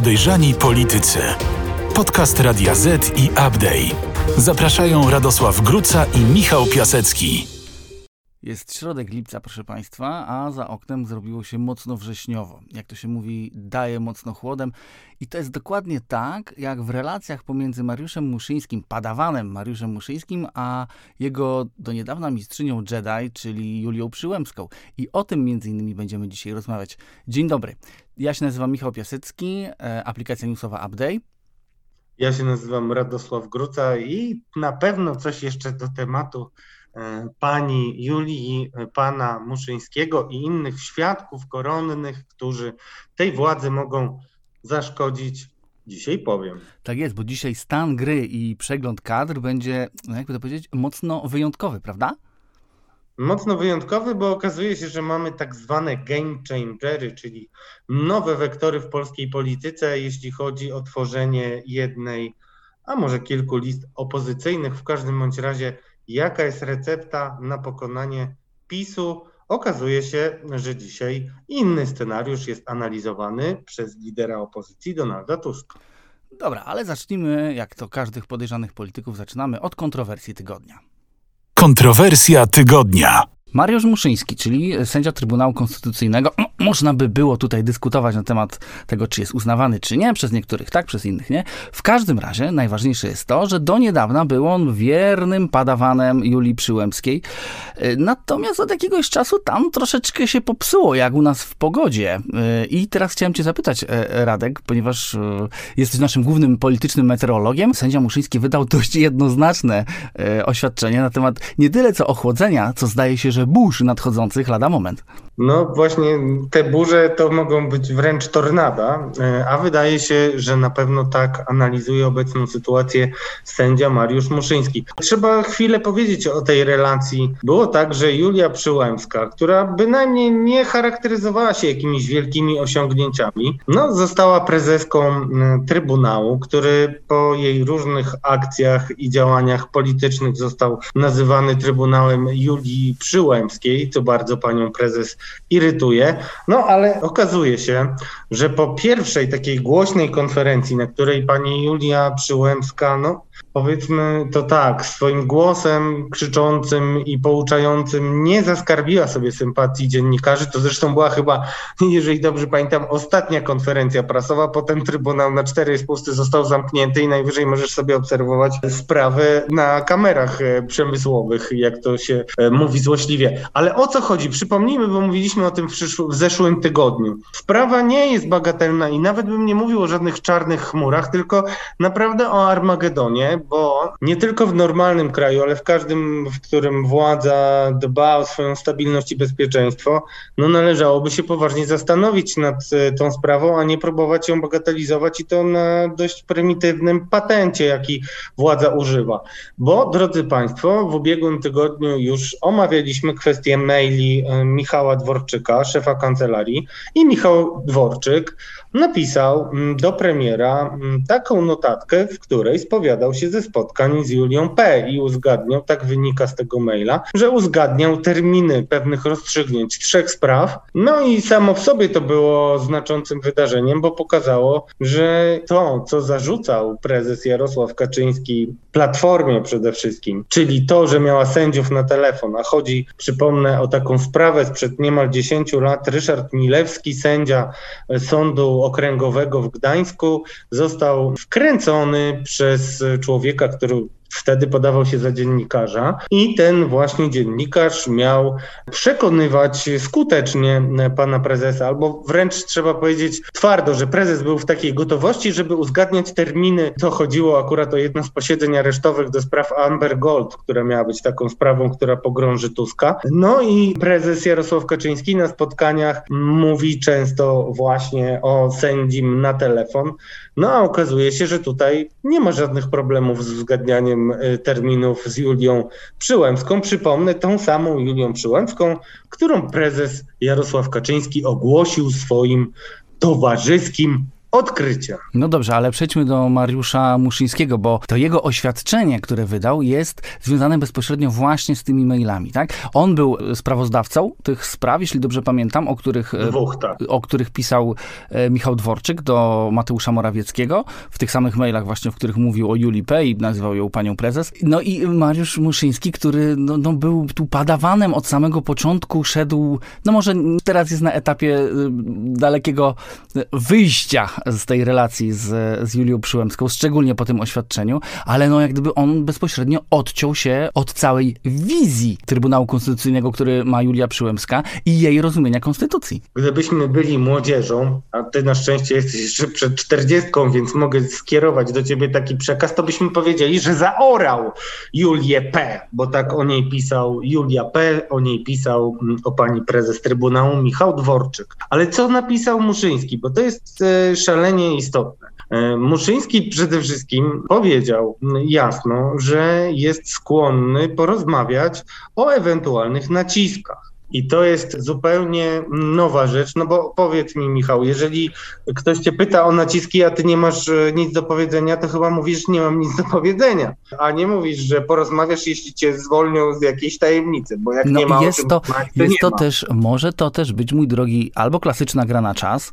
Podejrzani Politycy. Podcast Radia Z i Update. Zapraszają Radosław Gruca i Michał Piasecki. Jest środek lipca, proszę Państwa, a za oknem zrobiło się mocno wrześniowo. Jak to się mówi, daje mocno chłodem. I to jest dokładnie tak, jak w relacjach pomiędzy Mariuszem Muszyńskim, padawanem Mariuszem Muszyńskim, a jego do niedawna mistrzynią Jedi, czyli Julią Przyłębską. I o tym między innymi będziemy dzisiaj rozmawiać. Dzień dobry. Ja się nazywam Michał Piasecki, e, aplikacja newsowa Update. Ja się nazywam Radosław Gruca i na pewno coś jeszcze do tematu pani Julii, e, pana Muszyńskiego i innych świadków koronnych, którzy tej władzy mogą zaszkodzić, dzisiaj powiem. Tak jest, bo dzisiaj stan gry i przegląd kadr będzie, no jakby to powiedzieć, mocno wyjątkowy, prawda? Mocno wyjątkowy, bo okazuje się, że mamy tak zwane game changery, czyli nowe wektory w polskiej polityce, jeśli chodzi o tworzenie jednej, a może kilku list opozycyjnych. W każdym bądź razie, jaka jest recepta na pokonanie PiSu? Okazuje się, że dzisiaj inny scenariusz jest analizowany przez lidera opozycji Donalda Tuska. Dobra, ale zacznijmy, jak to każdych podejrzanych polityków, zaczynamy od kontrowersji tygodnia. Kontrowersja tygodnia. Mariusz Muszyński, czyli sędzia Trybunału Konstytucyjnego, można by było tutaj dyskutować na temat tego, czy jest uznawany, czy nie, przez niektórych tak, przez innych nie. W każdym razie najważniejsze jest to, że do niedawna był on wiernym padawanem Julii Przyłębskiej. Natomiast od jakiegoś czasu tam troszeczkę się popsuło, jak u nas w pogodzie. I teraz chciałem cię zapytać, e, Radek, ponieważ e, jesteś naszym głównym politycznym meteorologiem. Sędzia Muszyński wydał dość jednoznaczne e, oświadczenie na temat nie tyle co ochłodzenia, co zdaje się, że że burz nadchodzących lada moment. No właśnie te burze to mogą być wręcz tornada, e, a wydaje się, że na pewno tak analizuje obecną sytuację sędzia Mariusz Muszyński. Trzeba chwilę powiedzieć o tej relacji. Było tak, że Julia Przyłębska, która bynajmniej nie charakteryzowała się jakimiś wielkimi osiągnięciami, no została prezeską Trybunału, który po jej różnych akcjach i działaniach politycznych został nazywany Trybunałem Julii Przyłębskiej, co bardzo panią prezes irytuje. No ale okazuje się, że po pierwszej takiej głośnej konferencji, na której pani Julia Przyłębska, no powiedzmy to tak, swoim głosem krzyczącym i pouczającym nie zaskarbiła sobie sympatii dziennikarzy. To zresztą była chyba, jeżeli dobrze pamiętam, ostatnia konferencja prasowa. Potem Trybunał na cztery spusty został zamknięty i najwyżej możesz sobie obserwować sprawę na kamerach e, przemysłowych, jak to się e, mówi złośliwie. Ale o co chodzi? Przypomnijmy, bo mówiliśmy o tym w, w zeszłym tygodniu. Sprawa nie jest bagatelna i nawet bym nie mówił o żadnych czarnych chmurach, tylko naprawdę o Armagedonie, bo nie tylko w normalnym kraju, ale w każdym, w którym władza dba o swoją stabilność i bezpieczeństwo, no należałoby się poważnie zastanowić nad e, tą sprawą, a nie próbować ją bagatelizować i to na dość prymitywnym patencie, jaki władza używa. Bo, drodzy Państwo, w ubiegłym tygodniu już omawialiśmy kwestię maili e, Michała Dworczyka, szefa kancelarii, i Michał Dworczyk napisał mm, do premiera mm, taką notatkę, w której spowiadał się ze spotkań z Julią P. i uzgadniał, tak wynika z tego maila, że uzgadniał terminy pewnych rozstrzygnięć trzech spraw. No i samo w sobie to było znaczącym wydarzeniem, bo pokazało, że to, co zarzucał prezes Jarosław Kaczyński Platformie przede wszystkim, czyli to, że miała sędziów na telefon, a chodzi, przypomnę, o taką sprawę sprzed niemal 10 lat, Ryszard Milewski, sędzia Sądu Okręgowego w Gdańsku, został wkręcony przez człowieka, który wtedy podawał się za dziennikarza i ten właśnie dziennikarz miał przekonywać skutecznie pana prezesa, albo wręcz trzeba powiedzieć twardo, że prezes był w takiej gotowości, żeby uzgadniać terminy. To chodziło akurat o jedno z posiedzeń aresztowych do spraw Amber Gold, która miała być taką sprawą, która pogrąży Tuska. No i prezes Jarosław Kaczyński na spotkaniach mówi często właśnie o sędzim na telefon. No a okazuje się, że tutaj nie ma żadnych problemów z uzgadnianiem y, terminów z Julią Przyłębską. Przypomnę tą samą Julią Przyłębską, którą prezes Jarosław Kaczyński ogłosił swoim towarzyskim odkrycia. No dobrze, ale przejdźmy do Mariusza Muszyńskiego, bo to jego oświadczenie, które wydał, jest związane bezpośrednio właśnie z tymi mailami, tak? On był sprawozdawcą tych spraw, jeśli dobrze pamiętam, o których, e, Dwóch, tak. o których pisał e, Michał Dworczyk do Mateusza Morawieckiego, w tych samych mailach właśnie, w których mówił o Julii P. i nazywał ją panią prezes. No i Mariusz Muszyński, który no, no był tu padawanem od samego początku, szedł, no może teraz jest na etapie y, dalekiego wyjścia z tej relacji z, z Julią Przyłębską, szczególnie po tym oświadczeniu, ale no jak gdyby on bezpośrednio odciął się od całej wizji Trybunału Konstytucyjnego, który ma Julia Przyłębska i jej rozumienia konstytucji. Gdybyśmy byli młodzieżą, a ty na szczęście jesteś jeszcze przed czterdziestką, więc mogę skierować do ciebie taki przekaz, to byśmy powiedzieli, że zaorał Julię P., bo tak o niej pisał Julia P., o niej pisał mm, o pani prezes Trybunału Michał Dworczyk. Ale co napisał Muszyński, bo to jest e, szalenie istotne. E, Muszyński przede wszystkim powiedział jasno, że jest skłonny porozmawiać o ewentualnych naciskach. I to jest zupełnie nowa rzecz, no bo powiedz mi, Michał, jeżeli ktoś cię pyta o naciski, a ty nie masz e, nic do powiedzenia, to chyba mówisz, nie mam nic do powiedzenia, a nie mówisz, że porozmawiasz, jeśli cię zwolnią z jakiejś tajemnicy, bo jak no nie ma jest to, to jest to też, może to też być, mój drogi, albo klasyczna gra na czas,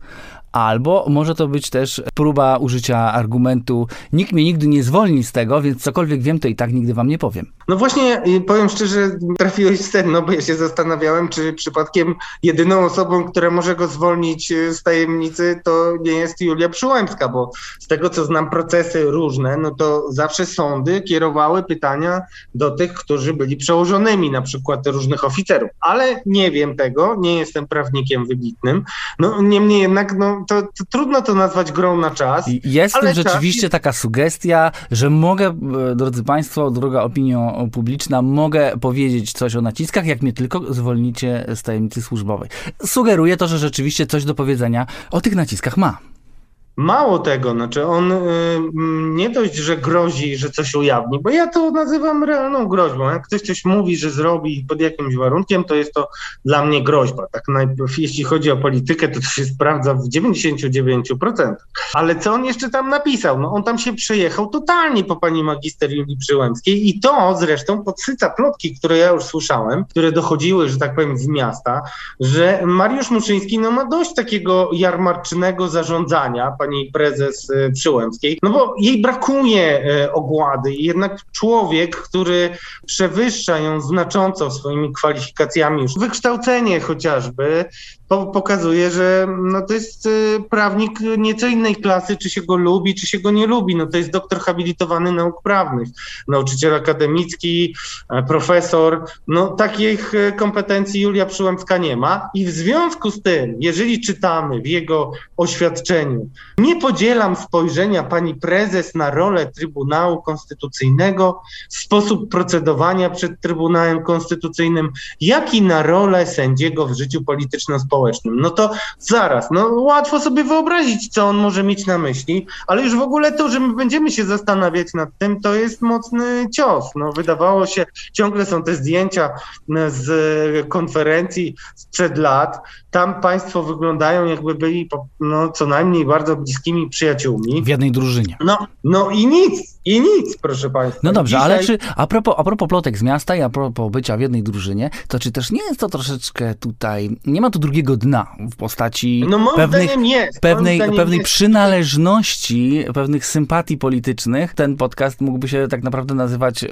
Albo może to być też próba użycia argumentu nikt mnie nigdy nie zwolni z tego, więc cokolwiek wiem, to i tak nigdy wam nie powiem. No właśnie, powiem szczerze, trafiłeś w sedno, bo ja się zastanawiałem, czy przypadkiem jedyną osobą, która może go zwolnić e, z tajemnicy, to nie jest Julia Przyłębska, bo z tego, co znam procesy różne, no to zawsze sądy kierowały pytania do tych, którzy byli przełożonymi, na przykład różnych oficerów. Ale nie wiem tego, nie jestem prawnikiem wybitnym. No niemniej jednak, no to, to, trudno to nazwać grą na czas. Jest ale rzeczywiście jest... taka sugestia, że mogę, e, drodzy Państwo, droga opinią publiczna, mogę powiedzieć coś o naciskach, jak mnie tylko zwolnicie z tajemnicy służbowej. Sugeruje to, że rzeczywiście coś do powiedzenia o tych naciskach ma. Mało tego, znaczy on y, nie dość, że grozi, że coś ujawni, bo ja to nazywam realną groźbą. Jak ktoś coś mówi, że zrobi pod jakimś warunkiem, to jest to dla mnie groźba. Tak najpierw, jeśli chodzi o politykę, to to się sprawdza w 99%. Ale co on jeszcze tam napisał? No on tam się przejechał totalnie po pani magister Julii Przyłębskiej i to zresztą podsyca plotki, które ja już słyszałem, które dochodziły, że tak powiem, z miasta, że Mariusz Muszyński no, ma dość takiego jarmarcznego zarządzania, pani prezes e, Przyłębskiej, no bo jej brakuje e, ogłady. Jednak człowiek, który przewyższa ją znacząco swoimi kwalifikacjami, już wykształcenie chociażby, pokazuje, że no to jest y, prawnik nieco innej klasy, czy się go lubi, czy się go nie lubi. No to jest doktor habilitowany nauk prawnych, nauczyciel akademicki, e, profesor. No takich e, kompetencji Julia Przyłębska nie ma i w związku z tym, jeżeli czytamy w jego oświadczeniu, nie podzielam spojrzenia pani prezes na rolę Trybunału Konstytucyjnego, sposób procedowania przed Trybunałem Konstytucyjnym, jak i na rolę sędziego w życiu polityczno-społecznym społecznym. No to zaraz, no łatwo sobie wyobrazić, co on może mieć na myśli, ale już w ogóle to, że my będziemy się zastanawiać nad tym, to jest mocny cios. No wydawało się, ciągle są te zdjęcia e, z konferencji sprzed lat. Tam państwo wyglądają jakby byli no, co najmniej bardzo bliskimi przyjaciółmi. W jednej drużynie. No, no i nic, i nic, proszę Państwa. No dobrze, Dzisiaj... ale czy a propos, a propos plotek z miasta i a propos bycia w jednej drużynie, to czy też nie jest to troszeczkę tutaj, nie ma tu drugiego dna w postaci no, pewnych, jest, pewnej, pewnej jest. przynależności, pewnych sympatii politycznych? Ten podcast mógłby się tak naprawdę nazywać e,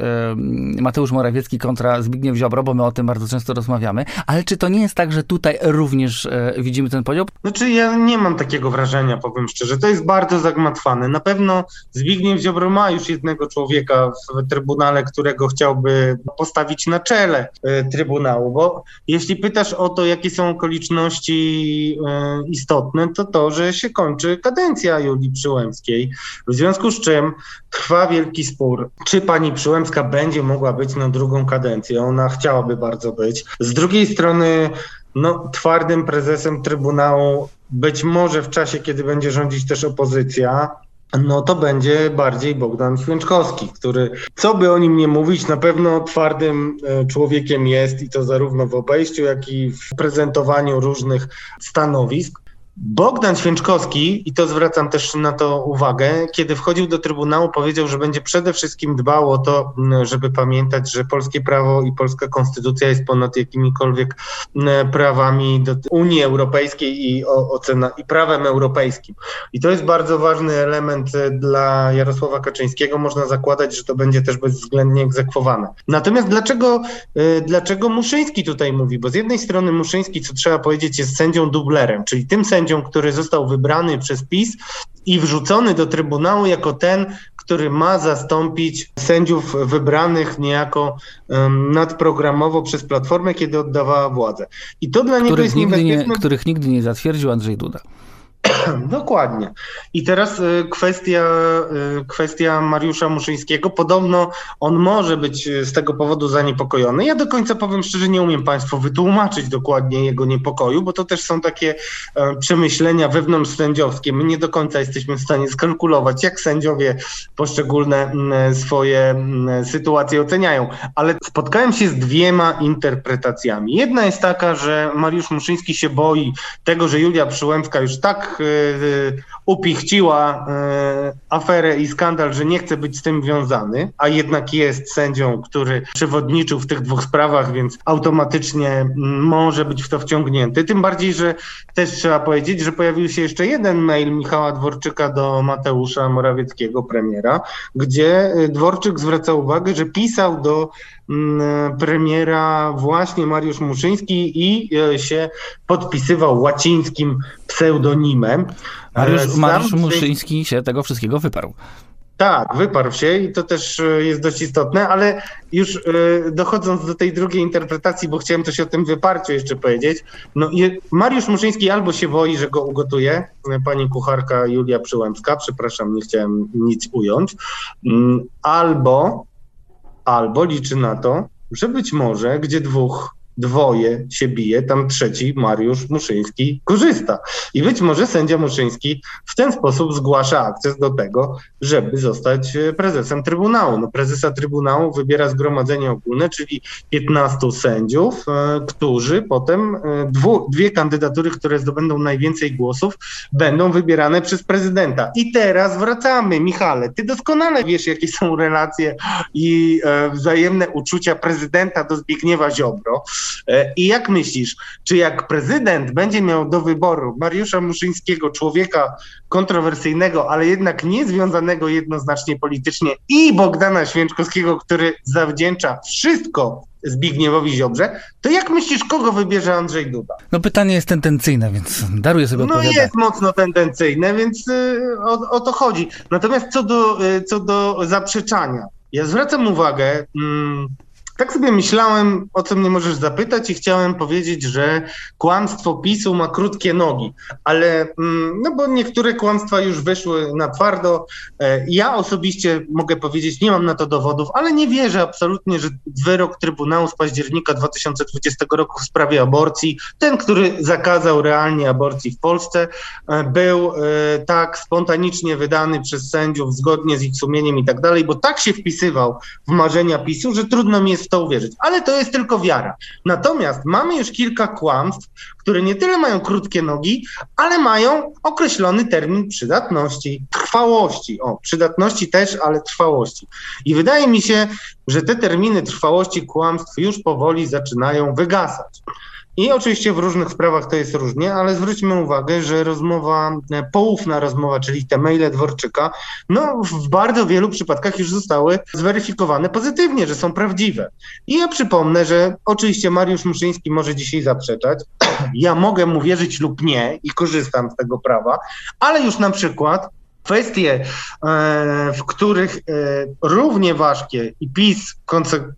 Mateusz Morawiecki kontra Zbigniew Ziobro, bo my o tym bardzo często rozmawiamy, ale czy to nie jest tak, że tutaj również e, widzimy ten podział? Znaczy ja nie mam takiego wrażenia, powiem szczerze, to jest bardzo zagmatwane. Na pewno Zbigniew Ziobro ma już jednego człowieka w Trybunale, którego chciałby postawić na czele e, Trybunału, bo jeśli pytasz o to, jakie są okoliczności e, istotne, to to, że się kończy kadencja Julii Przyłębskiej, w związku z czym trwa wielki spór, czy pani Przyłębska będzie mogła być na drugą kadencję. Ona chciałaby bardzo być. Z drugiej strony no, twardym prezesem Trybunału, być może w czasie, kiedy będzie rządzić też opozycja, no to będzie bardziej Bogdan Święczkowski, który, co by o nim nie mówić, na pewno twardym e, człowiekiem jest i to zarówno w obejściu, jak i w prezentowaniu różnych stanowisk. Bogdan Święczkowski, i to zwracam też na to uwagę, kiedy wchodził do Trybunału, powiedział, że będzie przede wszystkim dbał o to, żeby pamiętać, że polskie prawo i polska konstytucja jest ponad jakimikolwiek prawami Unii Europejskiej i, ocena, i prawem europejskim. I to jest bardzo ważny element e, dla Jarosława Kaczyńskiego. Można zakładać, że to będzie też bezwzględnie egzekwowane. Natomiast dlaczego, e, dlaczego Muszyński tutaj mówi? Bo z jednej strony Muszyński, co trzeba powiedzieć, jest sędzią dublerem, czyli tym sędzią, sędzią, który został wybrany przez PiS i wrzucony do Trybunału jako ten, który ma zastąpić sędziów wybranych niejako um, nadprogramowo przez Platformę, kiedy oddawała władzę. I to dla niego jest nigdy nie, Których nigdy nie zatwierdził Andrzej Duda. Dokładnie. I teraz y, kwestia, y, kwestia Mariusza Muszyńskiego. Podobno on może być y, z tego powodu zaniepokojony. Ja do końca powiem szczerze, nie umiem Państwu wytłumaczyć dokładnie jego niepokoju, bo to też są takie e, przemyślenia wewnątrz sędziowskie. My nie do końca jesteśmy w stanie skalkulować, jak sędziowie poszczególne swoje sytuacje oceniają. Ale spotkałem się z dwiema interpretacjami. Jedna jest taka, że Mariusz Muszyński się boi tego, że Julia Przyłębska już tak Y, upichciła y, aferę i skandal, że nie chce być z tym wiązany, a jednak jest sędzią, który przewodniczył w tych dwóch sprawach, więc automatycznie mm, może być w to wciągnięty. Tym bardziej, że też trzeba powiedzieć, że pojawił się jeszcze jeden mail Michała Dworczyka do Mateusza Morawieckiego, premiera, gdzie y, Dworczyk zwraca uwagę, że pisał do premiera właśnie Mariusz Muszyński i się podpisywał łacińskim pseudonimem. Mariusz, Mariusz Muszyński się tego wszystkiego wyparł. Tak, wyparł się i to też e, jest dość istotne, ale już e, dochodząc do tej drugiej interpretacji, bo chciałem coś o tym wyparciu jeszcze powiedzieć, no Mariusz Muszyński albo się boi, że go ugotuje, e, pani kucharka Julia Przyłębska, przepraszam, nie chciałem nic ująć, mm, albo, albo liczy na to, że być może, gdzie dwóch dwoje się bije, tam trzeci, Mariusz Muszyński, korzysta. I być może sędzia Muszyński w ten sposób zgłasza akces do tego, żeby zostać e, prezesem Trybunału. No, prezesa Trybunału wybiera Zgromadzenie Ogólne, czyli 15 sędziów, e, którzy potem, e, dwu, dwie kandydatury, które zdobędą najwięcej głosów, będą wybierane przez prezydenta. I teraz wracamy, Michale, ty doskonale wiesz, jakie są relacje i wzajemne uczucia prezydenta do Zbigniewa Ziobro. E, I jak myślisz, czy jak prezydent będzie miał do wyboru Mariusza Muszyńskiego, człowieka kontrowersyjnego, ale jednak nie związanego jednoznacznie politycznie, i Bogdana Święczkowskiego, który zawdzięcza wszystko Zbigniewowi Ziobrze, to jak myślisz, kogo wybierze Andrzej Duda? No pytanie jest tendencyjne, więc daruję sobie No jest mocno tendencyjne, więc y, o, o, to chodzi. Natomiast co do, y, co do zaprzeczania, ja zwracam uwagę, mm, tak sobie myślałem, o co mnie możesz zapytać, i chciałem powiedzieć, że kłamstwo PiSu ma krótkie nogi, ale mm, no bo niektóre kłamstwa już wyszły na twardo. E, ja osobiście mogę powiedzieć, nie mam na to dowodów, ale nie wierzę absolutnie, że wyrok Trybunału z października 2020 roku w sprawie aborcji, ten, który zakazał realnie aborcji w Polsce, e, był e, tak spontanicznie wydany przez sędziów zgodnie z ich sumieniem i tak dalej, bo tak się wpisywał w marzenia PiSu, że trudno mi jest w to uwierzyć. Ale to jest tylko wiara. Natomiast mamy już kilka kłamstw, które nie tyle mają krótkie nogi, ale mają określony termin przydatności, trwałości. O, przydatności też, ale trwałości. I wydaje mi się, że te terminy trwałości kłamstw już powoli zaczynają wygasać. I oczywiście w różnych sprawach to jest różnie, ale zwróćmy uwagę, że rozmowa, e, poufna rozmowa, czyli te maile Dworczyka, no w bardzo wielu przypadkach już zostały zweryfikowane pozytywnie, że są prawdziwe. I ja przypomnę, że oczywiście Mariusz Muszyński może dzisiaj zaprzeczać, ja mogę mu wierzyć lub nie i korzystam z tego prawa, ale już na przykład kwestie, e, w których e, równie ważkie i PiS,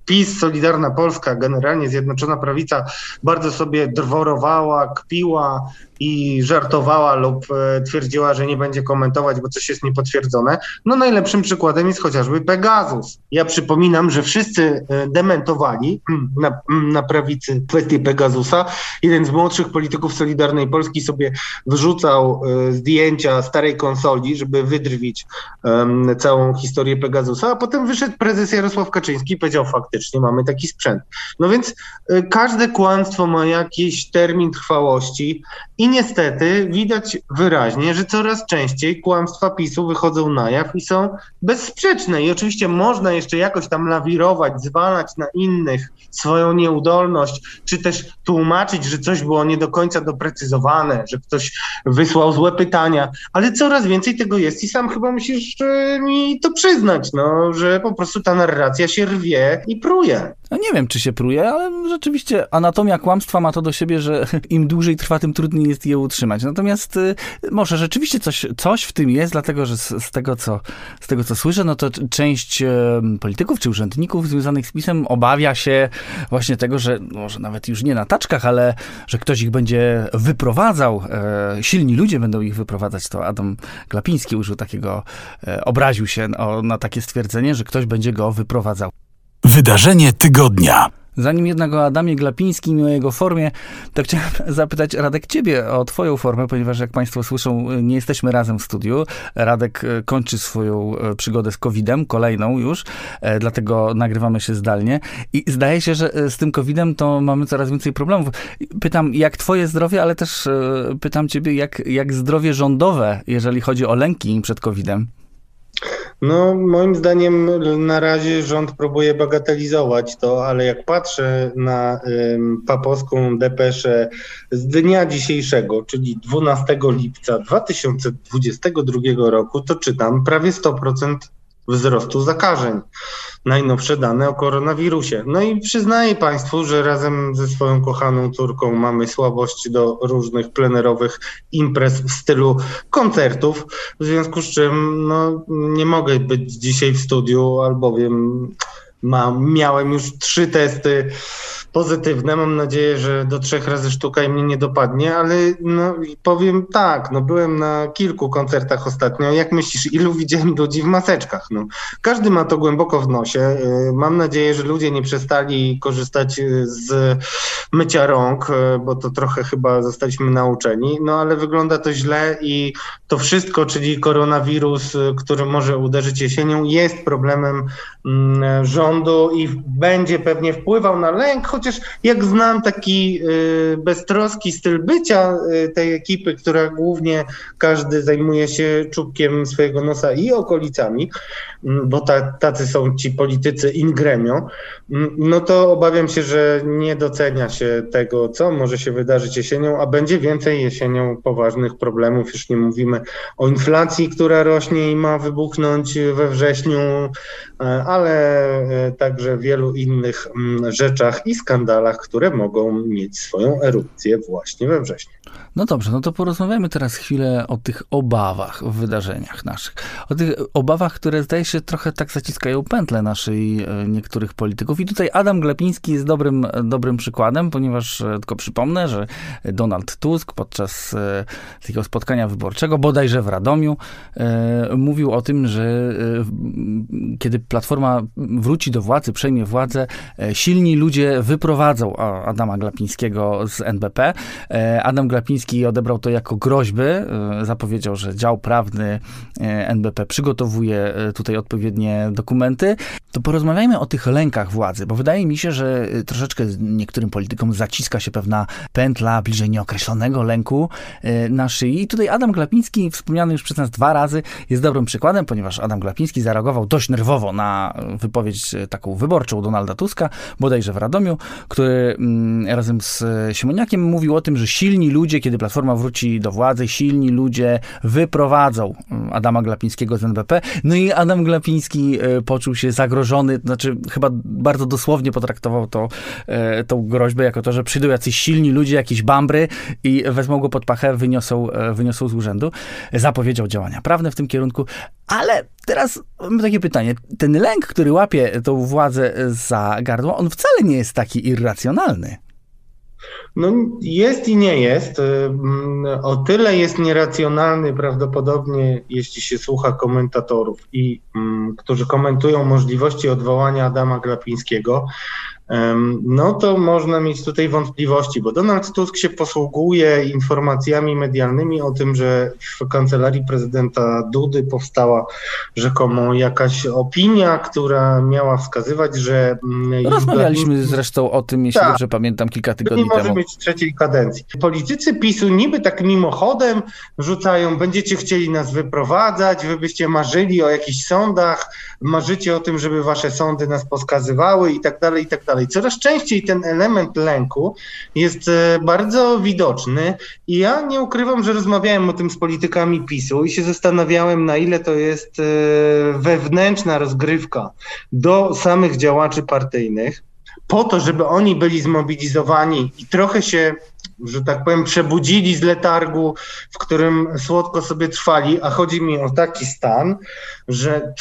PiS, Solidarna Polska, generalnie Zjednoczona Prawica bardzo sobie drworowała, kpiła, i żartowała lub e, twierdziła, że nie będzie komentować, bo coś jest niepotwierdzone. No najlepszym przykładem jest chociażby Pegasus. Ja przypominam, że wszyscy e, dementowali na, na prawicy kwestię Pegasusa. Jeden z młodszych polityków Solidarnej Polski sobie wrzucał e, zdjęcia starej konsoli, żeby wydrwić um, całą historię Pegasusa, a potem wyszedł prezes Jarosław Kaczyński, powiedział faktycznie mamy taki sprzęt. No więc y, każde kłamstwo ma jakiś termin trwałości i niestety widać wyraźnie, że coraz częściej kłamstwa PiSu wychodzą na jaw i są bezsprzeczne. I oczywiście można jeszcze jakoś tam lawirować, zwalać na innych swoją nieudolność, czy też tłumaczyć, że coś było nie do końca doprecyzowane, że ktoś wysłał złe pytania, ale coraz więcej tego jest i sam chyba musisz mi to przyznać, no, że po prostu ta narracja się rwie i pruje. No nie wiem, czy się pruje, ale rzeczywiście anatomia kłamstwa ma to do siebie, że im dłużej trwa, tym trudniej jest je utrzymać. Natomiast y, może rzeczywiście coś, coś w tym jest, dlatego że z, z, tego, co, z tego, co słyszę, no to część y, polityków czy urzędników związanych z PiSem obawia się właśnie tego, że może nawet już nie na taczkach, ale że ktoś ich będzie wyprowadzał, e, silni ludzie będą ich wyprowadzać. To Adam Glapiński użył takiego, e, obraził się o, na takie stwierdzenie, że ktoś będzie go wyprowadzał. Wydarzenie tygodnia. Zanim jednak o Adamie Glapińskim i o jego formie, to chciałem zapytać Radek ciebie o twoją formę, ponieważ jak państwo słyszą, nie jesteśmy razem w studiu. Radek e, kończy swoją e, przygodę z COVID-em, kolejną już, e, dlatego nagrywamy się zdalnie. I zdaje się, że z tym COVID-em to mamy coraz więcej problemów. Pytam, jak twoje zdrowie, ale też pytam ciebie, jak, jak zdrowie rządowe, jeżeli chodzi o lęki przed COVID-em? No, moim zdaniem na razie rząd próbuje bagatelizować to, ale jak patrzę na papowską depeszę z dnia dzisiejszego, czyli 12 lipca 2022 roku, to czytam prawie 100% wzrostu zakażeń. Najnowsze dane o koronawirusie. No i przyznaję Państwu, że razem ze swoją kochaną córką mamy słabość do różnych plenerowych imprez w stylu koncertów, w związku z czym no, nie mogę być dzisiaj w studiu, albowiem mam, miałem już trzy testy pozytywne. Mam nadzieję, że do trzech razy sztuka i mnie nie dopadnie, ale no, powiem tak, no, byłem na kilku koncertach ostatnio. Jak myślisz, ilu widziałem ludzi w maseczkach? No, każdy ma to głęboko w nosie. Y, mam nadzieję, że ludzie nie przestali korzystać y, z mycia rąk, y, bo to trochę chyba zostaliśmy nauczeni, no ale wygląda to źle i to wszystko, czyli koronawirus, który może uderzyć jesienią, jest problemem mm, rządu i będzie pewnie wpływał na lęk, chociaż jak znam taki y, beztroski styl bycia y, tej ekipy, która głównie każdy zajmuje się czubkiem swojego nosa i okolicami, mm, bo ta, tacy są ci politycy in gremio, mm, no to obawiam się, że nie docenia się tego, co może się wydarzyć jesienią, a będzie więcej jesienią poważnych problemów. Już nie mówimy o inflacji, która rośnie i ma wybuchnąć we wrześniu, e, ale e, także wielu innych mm, rzeczach i skandalach, które mogą mieć swoją erupcję właśnie we wrześniu. No dobrze, no to porozmawiamy teraz chwilę o tych obawach w wydarzeniach naszych. O tych obawach, które zdaje się trochę tak zaciskają pętle naszej e, niektórych polityków. I tutaj Adam Glepiński jest dobrym, dobrym przykładem, ponieważ e, tylko przypomnę, że Donald Tusk podczas e, takiego spotkania wyborczego, bodajże w Radomiu, mówił o tym, że kiedy Platforma wróci do władzy, przejmie władzę, silni ludzie wyprowadzą Adama Glapińskiego z NBP. Adam Glapiński odebrał to jako groźby. E, zapowiedział, że dział prawny e, NBP przygotowuje e, tutaj odpowiednie dokumenty. To porozmawiajmy o tych lękach władzy, bo wydaje mi się, że troszeczkę niektórym politykom zaciska się pewna pętla bliżej nieokreślonego lęku na szyi. I tutaj Adam Glapiński, wspomniany już przez nas dwa razy, jest dobrym przykładem, ponieważ Adam Glapiński zareagował dość nerwowo na wypowiedź taką wyborczą Donalda Tuska, bodajże w Radomiu, który mm, razem z Siemoniakiem mówił o tym, że silni ludzie, kiedy Platforma wróci do władzy, silni ludzie wyprowadzą mm, Adama Glapińskiego z NBP. No i Adam Glapiński e, poczuł się zagrożony, znaczy chyba bardzo dosłownie potraktował to, e, tą groźbę jako to, że przyjdą jacyś silni ludzie, jakieś bambry i wezmą go pod pachę, wyniosą, e, wyniosą z urzędu. Zapowiedział działania prawne w tym kierunku, ale teraz mam takie pytanie. Ten lęk, który łapie tą władzę za gardło, on wcale nie jest taki irracjonalny. No jest i nie jest. O tyle jest nieracjonalny prawdopodobnie, jeśli się słucha komentatorów i którzy komentują możliwości odwołania Adama Glapińskiego, no to można mieć tutaj wątpliwości, bo Donald Tusk się posługuje informacjami medialnymi o tym, że w kancelarii prezydenta Dudy powstała rzekomo jakaś opinia, która miała wskazywać, że. Mm, Rozmawialiśmy zresztą o tym, jeśli tak, dobrze pamiętam, kilka tygodni nie temu. Nie może mieć trzeciej kadencji. Politycy PiSu niby tak mimochodem rzucają, będziecie chcieli nas wyprowadzać, wy byście marzyli o jakichś sądach, marzycie o tym, żeby wasze sądy nas poskazywały i tak dalej, i tak dalej. Coraz częściej ten element lęku jest e, bardzo widoczny i ja nie ukrywam, że rozmawiałem o tym z politykami PiSu i się zastanawiałem, na ile to jest e, wewnętrzna rozgrywka do samych działaczy partyjnych, po to, żeby oni byli zmobilizowani i trochę się że tak powiem, przebudzili z letargu, w którym słodko sobie trwali, a chodzi mi o taki stan, że,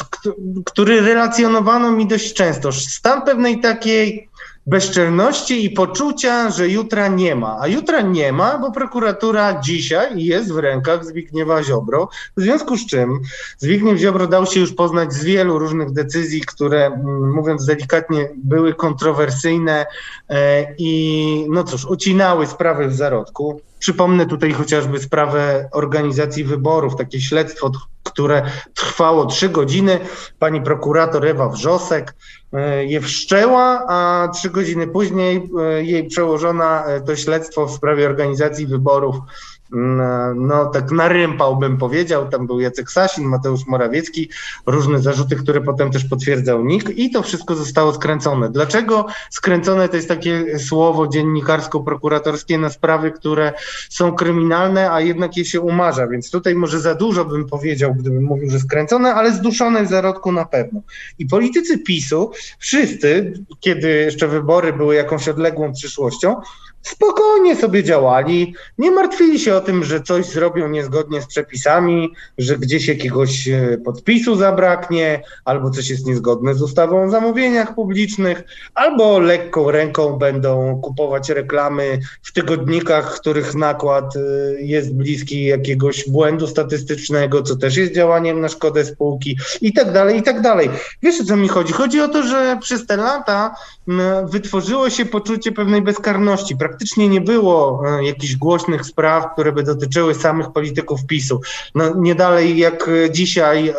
który relacjonowano mi dość często. Stan pewnej takiej bezczelności i poczucia, że jutra nie ma. A jutra nie ma, bo prokuratura dzisiaj jest w rękach Zbigniewa Ziobro, w związku z czym Zbigniew Ziobro dał się już poznać z wielu różnych decyzji, które, mm, mówiąc delikatnie, były kontrowersyjne e, i no cóż, ucinały sprawy w zarodku. Przypomnę tutaj chociażby sprawę organizacji wyborów, takie śledztwo, które trwało trzy godziny. Pani prokurator Ewa Wrzosek e, je wszczęła, a trzy godziny później e, jej przełożona e, to śledztwo w sprawie organizacji wyborów no tak narympał bym powiedział, tam był Jacek Sasin, Mateusz Morawiecki, różne zarzuty, które potem też potwierdzał NIK i to wszystko zostało skręcone. Dlaczego skręcone to jest takie słowo dziennikarsko-prokuratorskie na sprawy, które są kryminalne, a jednak je się umarza, więc tutaj może za dużo bym powiedział, gdybym mówił, że skręcone, ale zduszone w zarodku na pewno. I politycy PiSu, wszyscy, kiedy jeszcze wybory były jakąś odległą przyszłością, spokojnie sobie działali, nie martwili się o tym, że coś zrobią niezgodnie z przepisami, że gdzieś jakiegoś e, podpisu zabraknie, albo coś jest niezgodne z ustawą o zamówieniach publicznych, albo lekką ręką będą kupować reklamy w tygodnikach, których nakład e, jest bliski jakiegoś błędu statystycznego, co też jest działaniem na szkodę spółki i tak dalej, i tak dalej. Wiesz o co mi chodzi? Chodzi o to, że przez te lata wytworzyło się poczucie pewnej bezkarności. Nie było e, jakichś głośnych spraw, które by dotyczyły samych polityków PiSu. No, nie dalej jak dzisiaj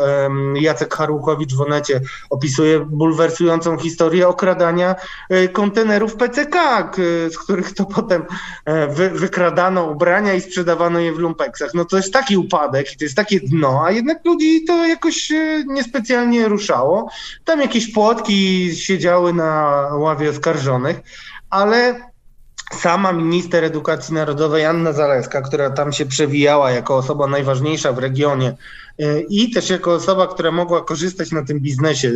Jacek Haruchowicz w Onecie opisuje bulwersującą historię okradania e, kontenerów PCK, z których to potem e, wy, wykradano ubrania i sprzedawano je w lumpeksach. No to jest taki upadek i to jest takie dno, a jednak ludzi to jakoś niespecjalnie ruszało. Tam jakieś płotki siedziały na ławie oskarżonych, ale sama minister edukacji narodowej Anna Zaleska, która tam się przewijała jako osoba najważniejsza w regionie y, i też jako osoba, która mogła korzystać na tym biznesie,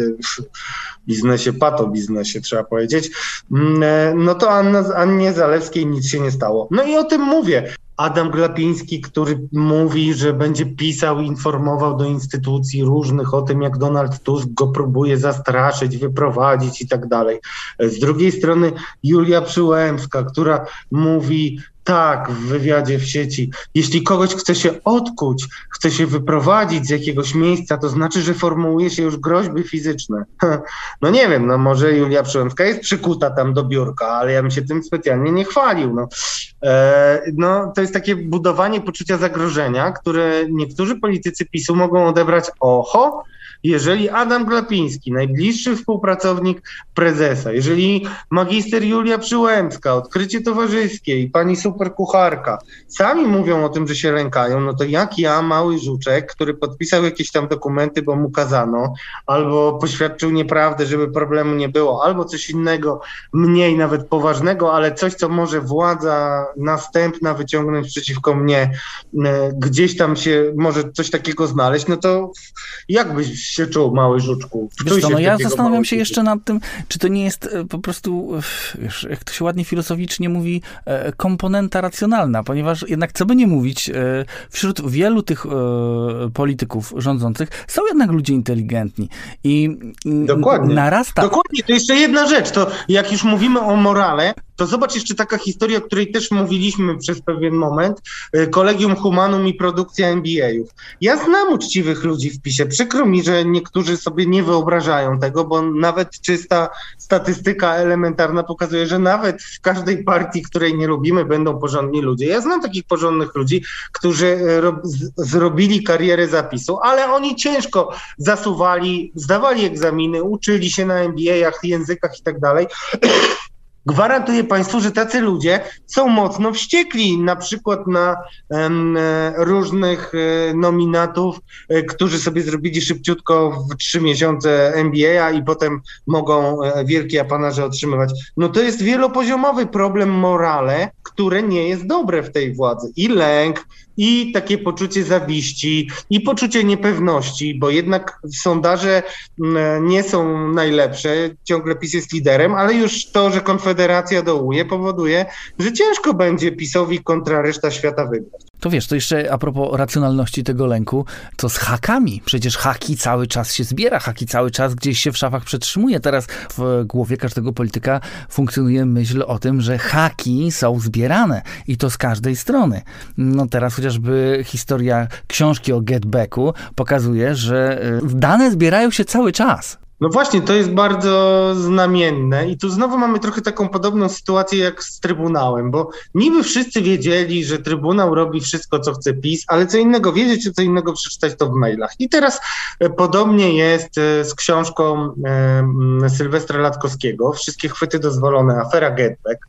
biznesie, pato biznesie trzeba powiedzieć, mm, y, no to Anna, Annie Zalewskiej nic się nie stało. No i o tym mówię. Adam Glapiński, który mówi, że będzie pisał, informował do instytucji różnych o tym, jak Donald Tusk go próbuje zastraszyć, wyprowadzić i tak dalej. Z drugiej strony Julia Przyłębska, która mówi, tak, w wywiadzie w sieci. Jeśli kogoś chce się odkuć, chce się wyprowadzić z jakiegoś miejsca, to znaczy, że formułuje się już groźby fizyczne. No nie wiem, no może Julia Przyłębska jest przykuta tam do biurka, ale ja bym się tym specjalnie nie chwalił. No. E, no, to jest takie budowanie poczucia zagrożenia, które niektórzy politycy PiSu mogą odebrać oho, jeżeli Adam Glapiński, najbliższy współpracownik prezesa, jeżeli magister Julia Przyłębska, odkrycie towarzyskie i pani superkucharka sami mówią o tym, że się lękają, no to jak ja, mały żuczek, który podpisał jakieś tam dokumenty, bo mu kazano, albo poświadczył nieprawdę, żeby problemu nie było, albo coś innego, mniej nawet poważnego, ale coś, co może władza następna wyciągnąć przeciwko mnie, e, gdzieś tam się może coś takiego znaleźć, no to jak byś się czuł, mały żuczku? Wiesz co, no ja zastanawiam się jeszcze nad tym, czy to nie jest e, po prostu, wiesz, jak to się ładnie filozoficznie mówi, e, komponenta racjonalna, ponieważ jednak, co by nie mówić, e, wśród wielu tych polityków rządzących są jednak ludzie inteligentni i Dokładnie. narasta... Dokładnie, to jeszcze jedna rzecz, to jak już mówimy o morale, to zobacz jeszcze taka historia, o której też mówiliśmy przez pewien moment, y, Kolegium Humanum i produkcja MBA-ów. Ja znam uczciwych ludzi w PiSie, przykro mi, że niektórzy sobie nie wyobrażają tego, bo nawet czysta statystyka elementarna pokazuje, że nawet w każdej partii, której nie lubimy, będą porządni ludzie. Ja znam takich porządnych ludzi, którzy y, zrobili karierę zapisu, ale oni ciężko zasuwali, zdawali egzaminy, uczyli się na MBA-ach, językach i tak dalej. Gwarantuję Państwu, że tacy ludzie są mocno wściekli, na przykład na um, różnych e, nominatów, e, którzy sobie zrobili szybciutko w trzy miesiące MBA i potem mogą wielkie apanarze otrzymywać. No to jest wielopoziomowy problem morale, które nie jest dobre w tej władzy. I lęk, i takie poczucie zawiści, i poczucie niepewności, bo jednak sondaże nie są najlepsze, ciągle PiS jest liderem, ale już to, że Konfederacja dołuje, powoduje, że ciężko będzie PiSowi kontra reszta świata wygrać. To wiesz, to jeszcze a propos racjonalności tego lęku, to z hakami. Przecież haki cały czas się zbiera, haki cały czas gdzieś się w szafach przetrzymuje. Teraz w głowie każdego polityka funkcjonuje myśl o tym, że haki są zbierane i to z każdej strony. No teraz chociażby historia książki o Getbacku pokazuje, że y, dane zbierają się cały czas. No właśnie, to jest bardzo znamienne i tu znowu mamy trochę taką podobną sytuację jak z Trybunałem, bo niby wszyscy wiedzieli, że Trybunał robi wszystko, co chce PiS, ale co innego wiedzieć, co innego przeczytać to w mailach. I teraz e, podobnie jest e, z książką e, Sylwestra Latkowskiego, Wszystkie chwyty dozwolone, afera Getback.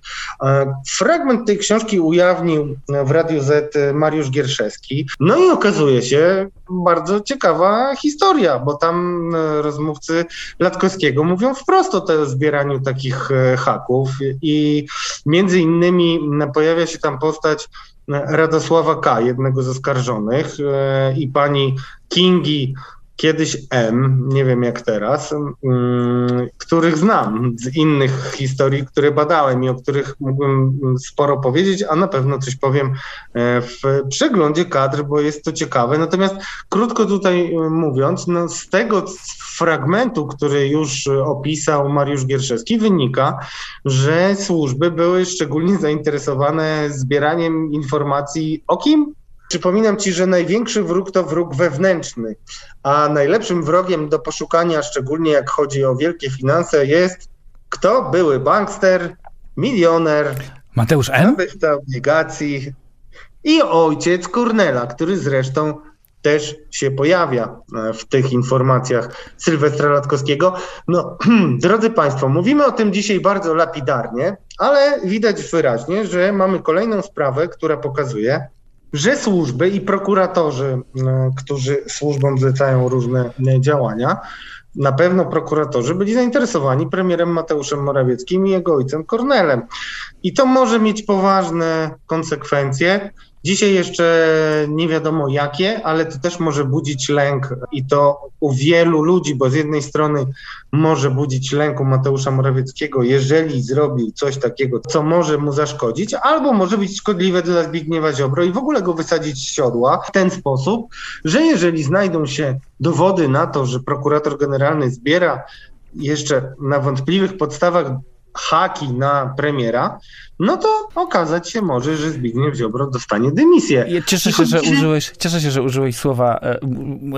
Fragment tej książki ujawnił w Radiu Z Mariusz Gierszewski. No i okazuje się bardzo ciekawa historia, bo tam rozmówcy Latkowskiego mówią wprost o tym zbieraniu takich e, haków i między innymi pojawia się tam postać e, Radosława K., jednego z oskarżonych e, i pani Kingi kiedyś M, nie wiem jak teraz, mm, których znam z innych historii, które badałem i o których mógłbym sporo powiedzieć, a na pewno coś powiem e, w przeglądzie kadr, bo jest to ciekawe. Natomiast krótko tutaj e, mówiąc, no z tego fragmentu, który już opisał Mariusz Gierszewski, wynika, że służby były szczególnie zainteresowane zbieraniem informacji o kim? Przypominam ci, że największy wróg to wróg wewnętrzny, a najlepszym wrogiem do poszukania, szczególnie jak chodzi o wielkie finanse, jest kto? Były bankster, milioner, Mateusz M. Nabywca obligacji i ojciec Kornela, który zresztą też się pojawia e, w tych informacjach Sylwestra Latkowskiego. No, drodzy Państwo, mówimy o tym dzisiaj bardzo lapidarnie, ale widać wyraźnie, że mamy kolejną sprawę, która pokazuje, że służby i prokuratorzy, e, którzy służbom zlecają różne e, działania, na pewno prokuratorzy byli zainteresowani premierem Mateuszem Morawieckim i jego ojcem Kornelem. I to może mieć poważne konsekwencje. Dzisiaj jeszcze nie wiadomo jakie, ale to też może budzić lęk i to u wielu ludzi, bo z jednej strony może budzić lęk u Mateusza Morawieckiego, jeżeli zrobił coś takiego, co może mu zaszkodzić, albo może być szkodliwe dla Zbigniewa Ziobro i w ogóle go wysadzić z siodła w ten sposób, że jeżeli znajdą się dowody na to, że prokurator generalny zbiera jeszcze na wątpliwych podstawach haki na premiera, no to okazać się może, że Zbigniew Ziobro dostanie dymisję. Cieszę się, że użyłeś, cieszę się, że użyłeś słowa e,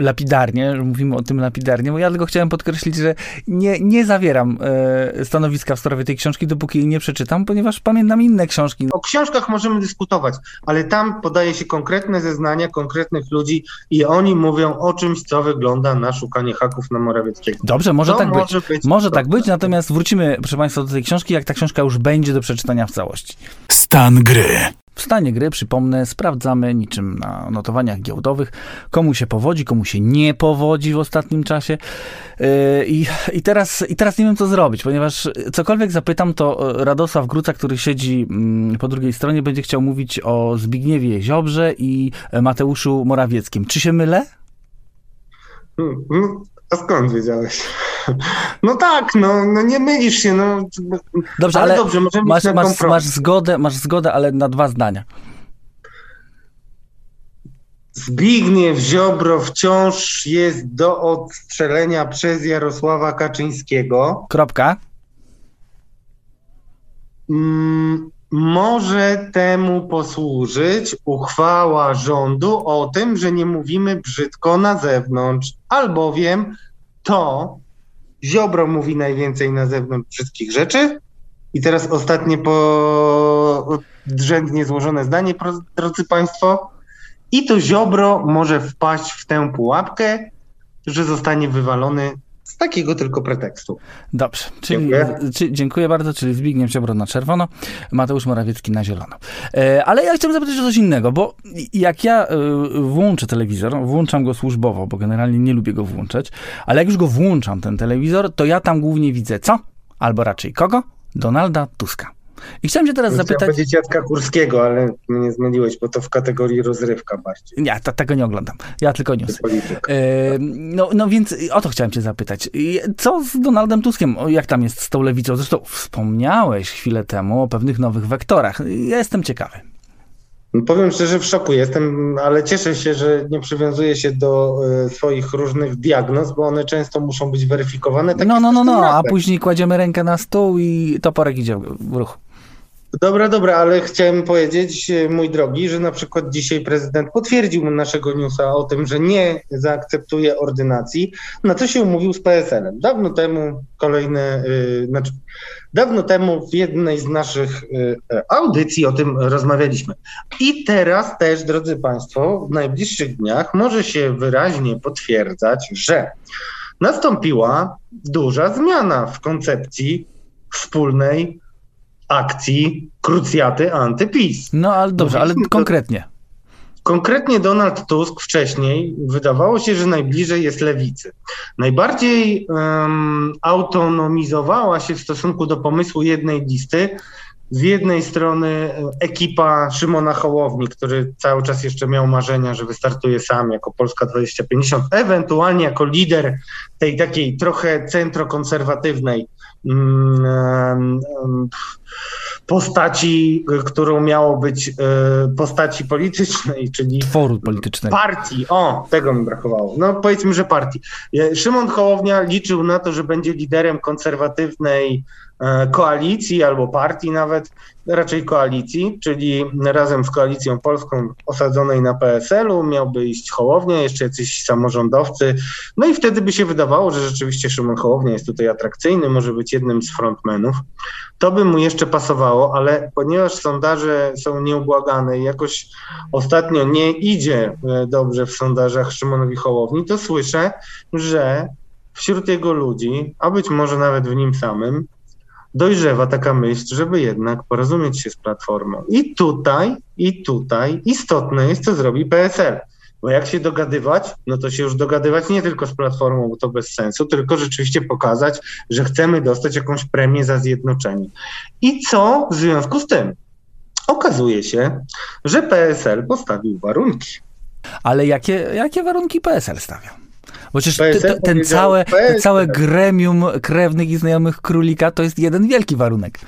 lapidarnie, że mówimy o tym lapidarnie, bo ja tylko chciałem podkreślić, że nie, nie zawieram e, stanowiska w sprawie tej książki, dopóki jej nie przeczytam, ponieważ pamiętam inne książki. O książkach możemy dyskutować, ale tam podaje się konkretne zeznania konkretnych ludzi i oni mówią o czymś, co wygląda na szukanie haków na Morawieckiego. Dobrze, może to tak może być. być. Może tak być, natomiast wrócimy, proszę Państwa, do tej książki, jak ta książka już będzie do przeczytania w całości. Stan gry. W stanie gry, przypomnę, sprawdzamy niczym na notowaniach giełdowych, komu się powodzi, komu się nie powodzi w ostatnim czasie. Yy, I, i, teraz, I teraz nie wiem, co zrobić, ponieważ cokolwiek zapytam, to Radosław Gruca, który siedzi mm, po drugiej stronie, będzie chciał mówić o Zbigniewie Ziobrze i Mateuszu Morawieckim. Czy się mylę? Hmm, hmm. A skąd wiedziałeś? No tak, no, no nie mylisz się. No. Dobrze, ale, ale dobrze, możemy masz, masz, masz, zgodę, masz zgodę, ale na dwa zdania. Zbigniew Ziobro wciąż jest do odstrzelenia przez Jarosława Kaczyńskiego. Kropka. mm, może temu posłużyć uchwała rządu o tym, że nie mówimy brzydko na zewnątrz, albowiem to Ziobro mówi najwięcej na zewnątrz brzydkich rzeczy. I teraz ostatnie po drzędnie złożone zdanie, drodzy Państwo. I to Ziobro może wpaść w tę pułapkę, że zostanie wywalony z takiego tylko pretekstu. Dobrze, czyli dziękuję, czy, dziękuję bardzo, czyli Zbigniew Ziobro na czerwono, Mateusz Morawiecki na zielono. E, ale ja chciałbym zapytać o coś innego, bo jak ja e, włączę telewizor, włączam go służbowo, bo generalnie nie lubię go włączać, ale jak już go włączam, ten telewizor, to ja tam głównie widzę co? Albo raczej kogo? Donalda Tuska. I chciałem cię teraz Chciałem zapytać... powiedzieć Jacka Kurskiego, ale mnie zmyliłeś, bo to w kategorii rozrywka bardziej. Nie, to, tego nie oglądam. Ja tylko news. E, no, no więc o to chciałem cię zapytać. Co z Donaldem Tuskiem? Jak tam jest z tą lewicą? Zresztą wspomniałeś chwilę temu o pewnych nowych wektorach. Ja jestem ciekawy. No powiem szczerze, w szoku jestem, ale cieszę się, że nie przywiązuję się do e, swoich różnych diagnoz, bo one często muszą być weryfikowane. Tak no, no, no, no, a później kładziemy rękę na stół i toporek idzie w ruch. Dobra, dobra, ale chciałem powiedzieć, e, mój drogi, że na przykład dzisiaj prezydent potwierdził naszego newsa o tym, że nie zaakceptuje ordynacji, na co się umówił z PSL-em. Dawno temu kolejne, yy, znaczy dawno temu w jednej z naszych yy, audycji o tym rozmawialiśmy. I teraz też, drodzy Państwo, w najbliższych dniach może się wyraźnie potwierdzać, że nastąpiła duża zmiana w koncepcji wspólnej akcji krucjaty antyPiS. No ale dobrze, ale konkretnie. Konkretnie Donald Tusk wcześniej wydawało się, że najbliżej jest lewicy. Najbardziej um, autonomizowała się w stosunku do pomysłu jednej listy. Z jednej strony ekipa Szymona Hołowni, który cały czas jeszcze miał marzenia, że wystartuje sam jako Polska 2050, ewentualnie jako lider tej takiej trochę centrokonserwatywnej postaci, którą miało być e, postaci politycznej, czyli tworu politycznego. Partii. O, tego mi brakowało. No powiedzmy, że partii. E, Szymon Hołownia liczył na to, że będzie liderem konserwatywnej koalicji albo partii nawet, raczej koalicji, czyli razem z koalicją polską osadzonej na PSL-u miałby iść Hołownia, jeszcze jacyś samorządowcy, no i wtedy by się wydawało, że rzeczywiście Szymon Hołownia jest tutaj atrakcyjny, może być jednym z frontmenów. To by mu jeszcze pasowało, ale ponieważ sondaże są nieubłagane i jakoś ostatnio nie idzie e, dobrze w sondażach Szymonowi Hołowni, to słyszę, że wśród jego ludzi, a być może nawet w nim samym, dojrzewa taka myśl, żeby jednak porozumieć się z Platformą. I tutaj, i tutaj istotne jest, co zrobi PSL. Bo jak się dogadywać, no to się już dogadywać nie tylko z Platformą, bo to bez sensu, tylko rzeczywiście pokazać, że chcemy dostać jakąś premię za zjednoczenie. I co w związku z tym? Okazuje się, że PSL postawił warunki. Ale jakie, jakie warunki PSL stawia? Bo przecież te, ten całe, te całe gremium krewnych i znajomych królika to jest jeden wielki warunek.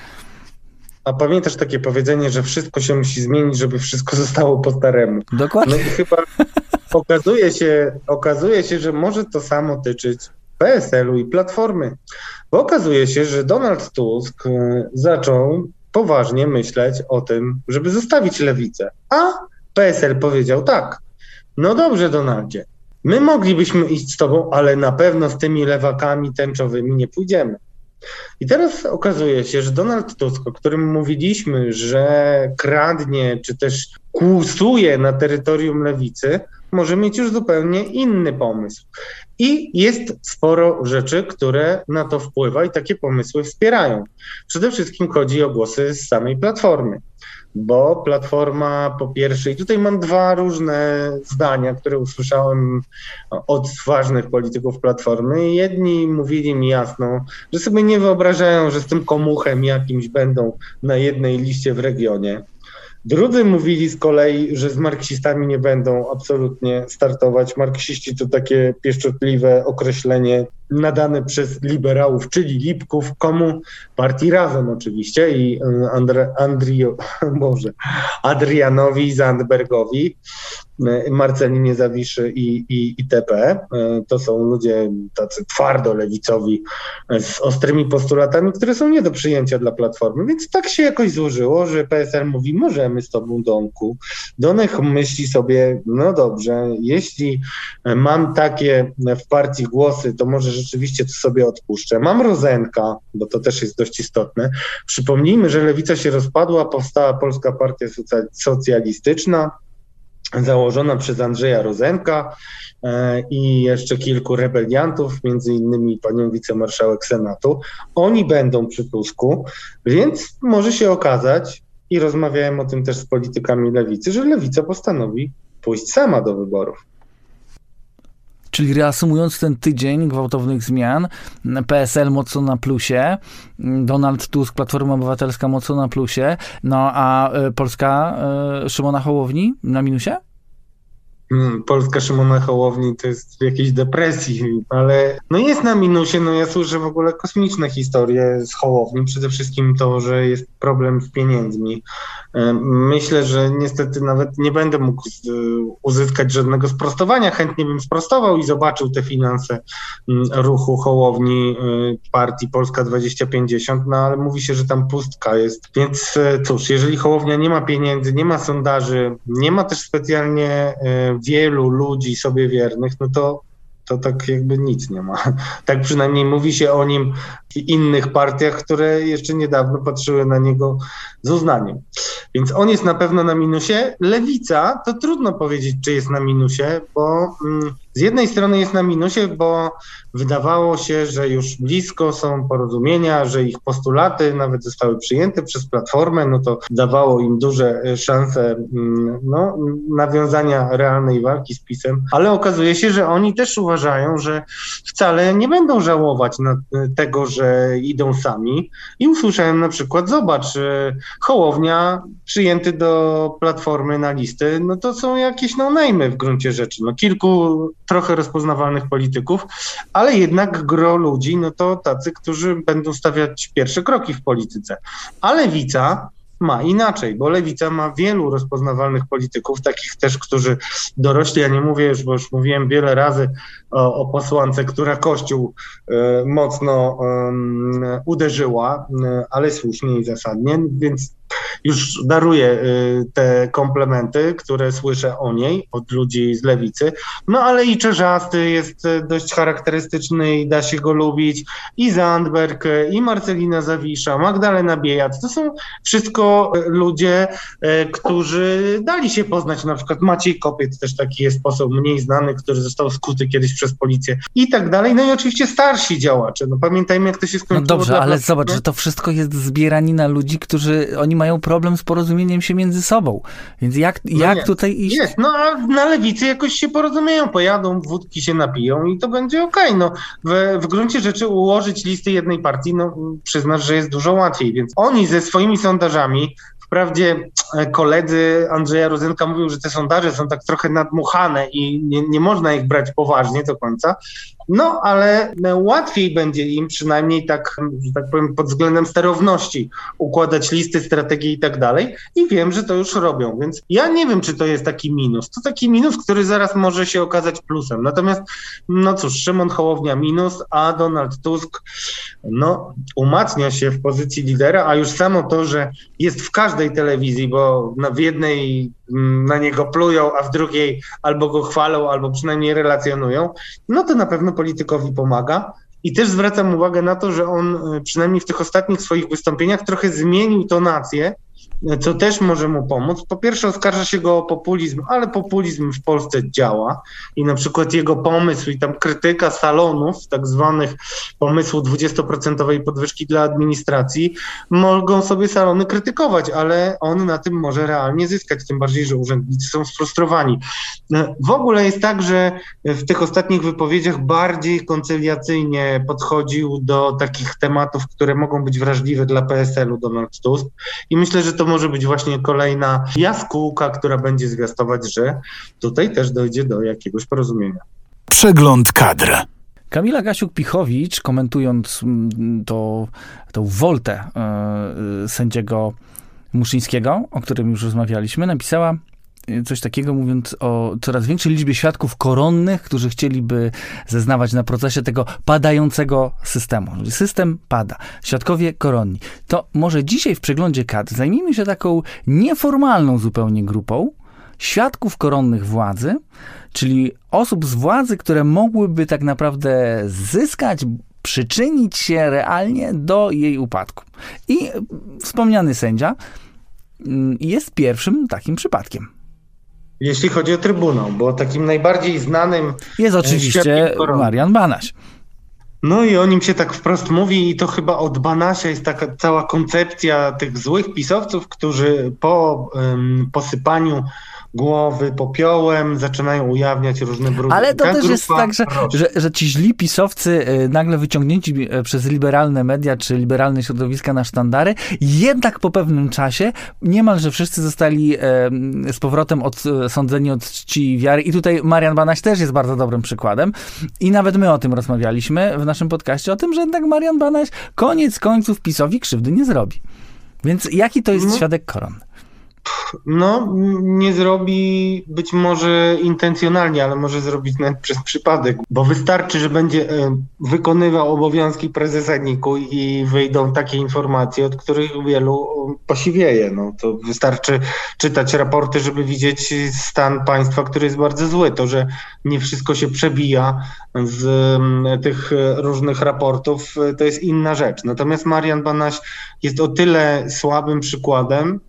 A pamiętasz takie powiedzenie, że wszystko się musi zmienić, żeby wszystko zostało po staremu. Dokładnie. No i chyba okazuje się, okazuje się, że może to samo tyczyć PSL-u i Platformy. Bo okazuje się, że Donald Tusk e, zaczął poważnie myśleć o tym, żeby zostawić lewicę. A PSL powiedział tak. No dobrze, Donaldzie, My moglibyśmy iść z tobą, ale na pewno z tymi lewakami tęczowymi nie pójdziemy. I teraz okazuje się, że Donald Tusk, o którym mówiliśmy, że kradnie czy też kłusuje na terytorium lewicy, może mieć już zupełnie inny pomysł. I jest sporo rzeczy, które na to wpływa i takie pomysły wspierają. Przede wszystkim chodzi o głosy z samej platformy bo Platforma po pierwsze, i tutaj mam dwa różne zdania, które usłyszałem od ważnych polityków Platformy. Jedni mówili mi jasno, że sobie nie wyobrażają, że z tym komuchem jakimś będą na jednej liście w regionie. Drudzy mówili z kolei, że z marksistami nie będą absolutnie startować. Marksiści to takie pieszczotliwe określenie nadane przez liberałów, czyli Lipków, komu? Partii Razem oczywiście i e, Andre, Andrio, Boże, Adrianowi Zandbergowi, e, Marcelinie Zawiszy i, i, i TP. E, to są ludzie tacy twardo lewicowi z ostrymi postulatami, które są nie do przyjęcia dla Platformy, więc tak się jakoś złożyło, że PSL mówi, możemy z tobą Domku. Donek myśli sobie, no dobrze, jeśli mam takie w partii głosy, to może rzeczywiście to sobie odpuszczę. Mam Rozenka, bo to też jest dość istotne. Przypomnijmy, że lewica się rozpadła, powstała Polska Partia Socjalistyczna, założona przez Andrzeja Rozenka e, i jeszcze kilku rebeliantów, między innymi panią wicemarszałek Senatu. Oni będą przy Tusku, więc może się okazać, i rozmawiałem o tym też z politykami lewicy, że lewica postanowi pójść sama do wyborów. Czyli reasumując ten tydzień gwałtownych zmian, PSL mocno na plusie, Donald Tusk, Platforma Obywatelska mocno na plusie, no a e, Polska e, Szymona Hołowni na minusie? Hmm, Polska Szymona Hołowni to jest w jakiejś depresji, ale no jest na minusie, no ja słyszę w ogóle kosmiczne historie z Hołowni, przede wszystkim to, że jest problem z pieniędzmi. Myślę, że niestety nawet nie będę mógł uzyskać żadnego sprostowania, chętnie bym sprostował i zobaczył te finanse ruchu Hołowni y, partii Polska 2050, no ale mówi się, że tam pustka jest, więc e, cóż, jeżeli Hołownia nie ma pieniędzy, nie ma sondaży, nie ma też specjalnie wielu ludzi sobie wiernych, no to, to tak jakby nic nie ma. Tak przynajmniej mówi się o nim w innych partiach, które jeszcze niedawno patrzyły na niego z uznaniem. Więc on jest na pewno na minusie. Lewica, to trudno powiedzieć, czy jest na minusie, bo mm, z jednej strony jest na minusie, bo wydawało się, że już blisko są porozumienia, że ich postulaty nawet zostały przyjęte przez Platformę, no to dawało im duże e, szanse mm, no, nawiązania realnej walki z PiSem, ale okazuje się, że oni też uważają, że wcale nie będą żałować e, tego, że idą sami. I usłyszałem na przykład, zobacz, e, Hołownia przyjęty do Platformy na listy, no to są jakieś no-name'y w gruncie rzeczy. No kilku trochę rozpoznawalnych polityków, ale jednak gro ludzi, no to tacy, którzy będą stawiać pierwsze kroki w polityce. A lewica ma inaczej, bo lewica ma wielu rozpoznawalnych polityków, takich też, którzy dorośli, ja nie mówię już, bo już mówiłem wiele razy o, o posłance, która Kościół y, mocno y, uderzyła, y, ale słusznie i zasadnie, więc już daruję y, te komplementy, które słyszę o niej od ludzi z lewicy. No ale i Czerzasty jest y, dość charakterystyczny i da się go lubić. I Zandberg, y, i Marcelina Zawisza, Magdalena Biejat. To są wszystko ludzie, którzy dali się poznać. Na przykład Maciej Kopiec też taki jest poseł mniej znany, który został skuty kiedyś przez policję i tak dalej. No i oczywiście starsi działacze. No pamiętajmy, jak to się skończyło. No dobrze, ale zobacz, że to wszystko jest zbieranina ludzi, którzy, oni mają problem z porozumieniem się między sobą. Więc jak, no jak tutaj iść? Jest, no a na lewicy jakoś się porozumieją, pojadą, wódki się napiją i to będzie okej. Okay. No, w, w gruncie rzeczy ułożyć listy jednej partii, no przyznasz, że jest dużo łatwiej, więc oni ze swoimi sondażami Wprawdzie e, koledzy Andrzeja Rozenka mówią, że te sondaże są tak trochę nadmuchane i nie, nie można ich brać poważnie do końca, no, ale łatwiej będzie im przynajmniej tak, że tak powiem, pod względem sterowności układać listy, strategii i tak dalej. I wiem, że to już robią, więc ja nie wiem, czy to jest taki minus. To taki minus, który zaraz może się okazać plusem. Natomiast, no cóż, Szymon Hołownia minus, a Donald Tusk, no, umacnia się w pozycji lidera, a już samo to, że jest w każdej telewizji, bo w jednej na niego plują, a w drugiej albo go chwalą, albo przynajmniej relacjonują, no to na pewno politykowi pomaga. I też zwracam uwagę na to, że on y, przynajmniej w tych ostatnich swoich wystąpieniach trochę zmienił tonację co też może mu pomóc. Po pierwsze, oskarża się go o populizm, ale populizm w Polsce działa i na przykład jego pomysł i tam krytyka salonów, tak zwanych pomysłu 20% podwyżki dla administracji, mogą sobie salony krytykować, ale on na tym może realnie zyskać, tym bardziej, że urzędnicy są sfrustrowani. W ogóle jest tak, że w tych ostatnich wypowiedziach bardziej koncyliacyjnie podchodził do takich tematów, które mogą być wrażliwe dla PSL-u Donald Tusk i myślę, że to może być właśnie kolejna jaskółka, która będzie zwiastować, że tutaj też dojdzie do jakiegoś porozumienia. Przegląd kadr. Kamila Gasiuk-Pichowicz, komentując mm, to, tą woltę e, sędziego Muszyńskiego, o którym już rozmawialiśmy, napisała coś takiego, mówiąc o coraz większej liczbie świadków koronnych, którzy chcieliby zeznawać na procesie tego padającego systemu. System pada. Świadkowie koronni. To może dzisiaj w przeglądzie kadr zajmijmy się taką nieformalną zupełnie grupą świadków koronnych władzy, czyli osób z władzy, które mogłyby tak naprawdę zyskać, przyczynić się realnie do jej upadku. I wspomniany sędzia mm, jest pierwszym takim przypadkiem. Jeśli chodzi o Trybunał, bo takim najbardziej znanym. Jest oczywiście Marian Banaś. No i o nim się tak wprost mówi, i to chyba od Banasia jest taka cała koncepcja tych złych pisowców, którzy po um, posypaniu głowy popiołem, zaczynają ujawniać różne brudy. Ale to też jest tak, że, że, że, ci źli pisowcy y, nagle wyciągnięci y, przez liberalne media czy liberalne środowiska na sztandary, jednak po pewnym czasie niemalże wszyscy zostali z powrotem odsądzeni od czci i wiary. I tutaj Marian Banaś też jest bardzo dobrym przykładem. I nawet my o tym rozmawialiśmy w naszym podcaście, o tym, że jednak Marian Banaś koniec końców PiSowi krzywdy nie zrobi. Więc jaki to jest no. świadek koronny? No, nie zrobi być może intencjonalnie, ale może zrobić nawet przez przypadek, bo wystarczy, że będzie e, wykonywał obowiązki prezesa NIK-u i wyjdą takie informacje, od których wielu posiwieje. No, to wystarczy czytać raporty, żeby widzieć stan państwa, który jest bardzo zły. To, że nie wszystko się przebija z tych różnych raportów, to jest inna rzecz. Natomiast Marian Banaś jest o tyle słabym przykładem,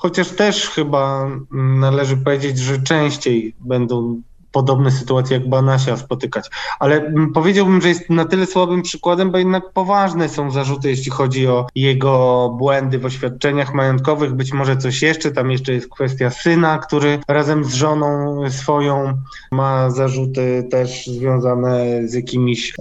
Chociaż też chyba należy powiedzieć, że częściej będą podobne sytuacje jak Banasia spotykać. Ale powiedziałbym, że jest na tyle słabym przykładem, bo jednak poważne są zarzuty, jeśli chodzi o jego błędy w oświadczeniach majątkowych, być może coś jeszcze, tam jeszcze jest kwestia syna, który razem z żoną swoją ma zarzuty też związane z jakimiś,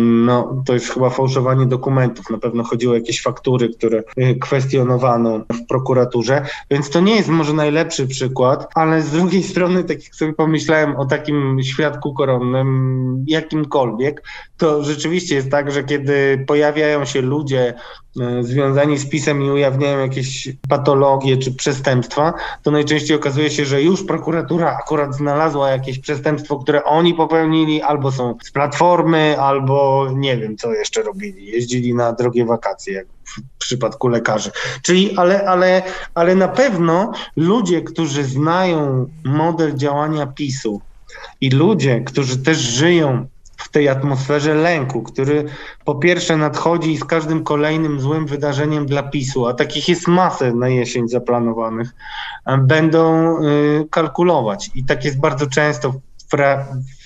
no to jest chyba fałszowanie dokumentów, na pewno chodziło o jakieś faktury, które y, kwestionowano w prokuraturze, więc to nie jest może najlepszy przykład, ale z drugiej strony, tak jak sobie pomyślałem o takim świadku koronnym, jakimkolwiek, to rzeczywiście jest tak, że kiedy pojawiają się ludzie e, związani z pisem i ujawniają jakieś patologie czy przestępstwa, to najczęściej okazuje się, że już prokuratura akurat znalazła jakieś przestępstwo, które oni popełnili, albo są z platformy, albo nie wiem, co jeszcze robili. Jeździli na drogie wakacje, jak w przypadku lekarzy. Czyli, ale, ale, ale na pewno ludzie, którzy znają model działania PiSu, i ludzie, którzy też żyją w tej atmosferze lęku, który po pierwsze nadchodzi z każdym kolejnym złym wydarzeniem dla PiSu, a takich jest masę na jesień zaplanowanych, będą y, kalkulować. I tak jest bardzo często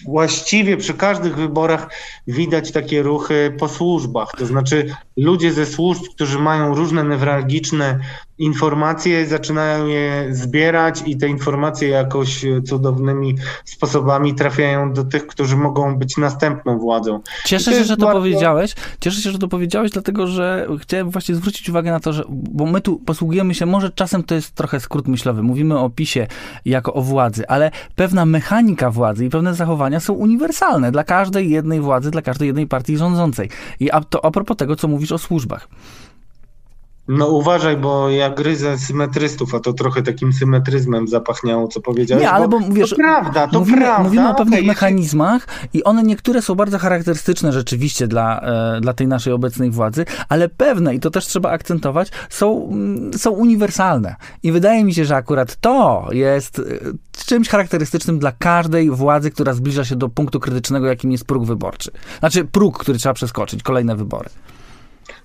właściwie przy każdych wyborach widać takie ruchy po służbach. To znaczy ludzie ze służb, którzy mają różne newralgiczne informacje, zaczynają je zbierać i te informacje jakoś cudownymi sposobami trafiają do tych, którzy mogą być następną władzą. Cieszę się, że to bardzo... powiedziałeś. Cieszę się, że to powiedziałeś, dlatego że chciałem właśnie zwrócić uwagę na to, że bo my tu posługujemy się, może czasem to jest trochę skrót myślowy, mówimy o PiSie jako o władzy, ale pewna mechanika władzy i pewne zachowania są uniwersalne dla każdej jednej władzy, dla każdej jednej partii rządzącej. I a, to a propos tego, co mówisz o służbach. No uważaj, bo ja gryzę symetrystów, a to trochę takim symetryzmem zapachniało, co powiedziałeś. Nie, ale bo, bo wiesz, to prawda, to mówimy, prawda. Mówimy o pewnych okay, mechanizmach i one niektóre są bardzo charakterystyczne rzeczywiście dla, e, dla tej naszej obecnej władzy, ale pewne, i to też trzeba akcentować, są, mm, są uniwersalne. I wydaje mi się, że akurat to jest e, czymś charakterystycznym dla każdej władzy, która zbliża się do punktu krytycznego, jakim jest próg wyborczy. Znaczy próg, który trzeba przeskoczyć, kolejne wybory.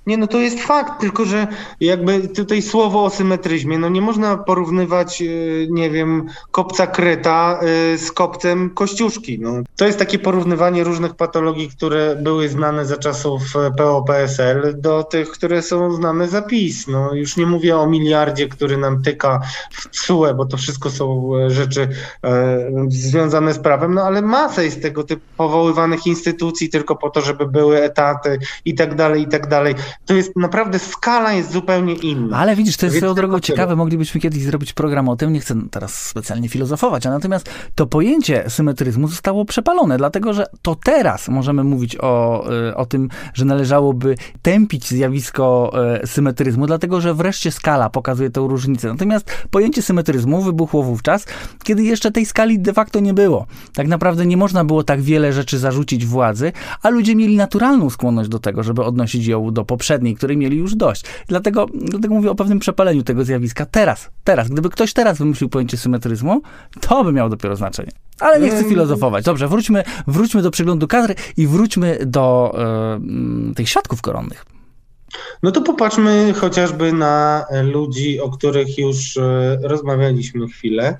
Nie, no to jest fakt, tylko że jakby tutaj słowo o symetryzmie, no nie można porównywać, y, nie wiem, kopca Kreta y, z kopcem Kościuszki. No. To jest takie porównywanie różnych patologii, które były znane za czasów PO-PSL do tych, które są znane za PiS. No, już nie mówię o miliardzie, który nam tyka w CUE, bo to wszystko są e, rzeczy e, związane z prawem, no ale masa jest tego typu powoływanych instytucji tylko po to, żeby były etaty i tak dalej, i tak dalej. To jest naprawdę skala jest zupełnie inna. Ale widzisz, to jest swoją drogą ciekawe, moglibyśmy kiedyś zrobić program o tym, nie chcę teraz specjalnie filozofować, a natomiast to pojęcie symetryzmu zostało przepalone, dlatego że to teraz możemy mówić o, y, o tym, że należałoby tępić zjawisko y, symetryzmu, dlatego że wreszcie skala pokazuje tę różnicę. Natomiast pojęcie symetryzmu wybuchło wówczas, kiedy jeszcze tej skali de facto nie było. Tak naprawdę nie można było tak wiele rzeczy zarzucić władzy, a ludzie mieli naturalną skłonność do tego, żeby odnosić ją do poprzedniej, której mieli już dość. Dlatego, dlatego mówię o pewnym przepaleniu tego zjawiska teraz. Teraz. Gdyby ktoś teraz wymyślił pojęcie symetryzmu, to by miało dopiero znaczenie. Ale nie chcę mm. filozofować. Dobrze, wróćmy, wróćmy do przeglądu kadry i wróćmy do e, tych świadków koronnych. No to popatrzmy chociażby na ludzi, o których już e, rozmawialiśmy chwilę.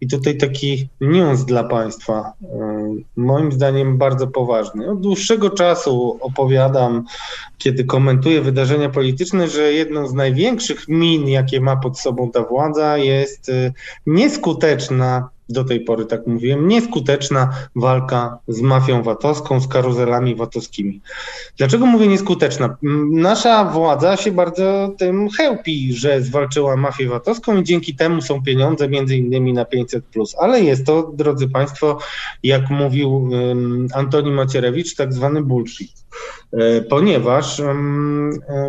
I tutaj taki news dla Państwa, e, moim zdaniem bardzo poważny. Od dłuższego czasu opowiadam, kiedy komentuję wydarzenia polityczne, że jedną z największych min, jakie ma pod sobą ta władza, jest e, nieskuteczna do tej pory, tak mówiłem, nieskuteczna walka z mafią VAT-owską, z karuzelami VAT-owskimi. Dlaczego mówię nieskuteczna? Nasza władza się bardzo tym chełpi, że zwalczyła mafię VAT-owską i dzięki temu są pieniądze między innymi na 500+. Ale jest to, drodzy Państwo, jak mówił um, Antoni Macierewicz, tak zwany bullshit. E, ponieważ e,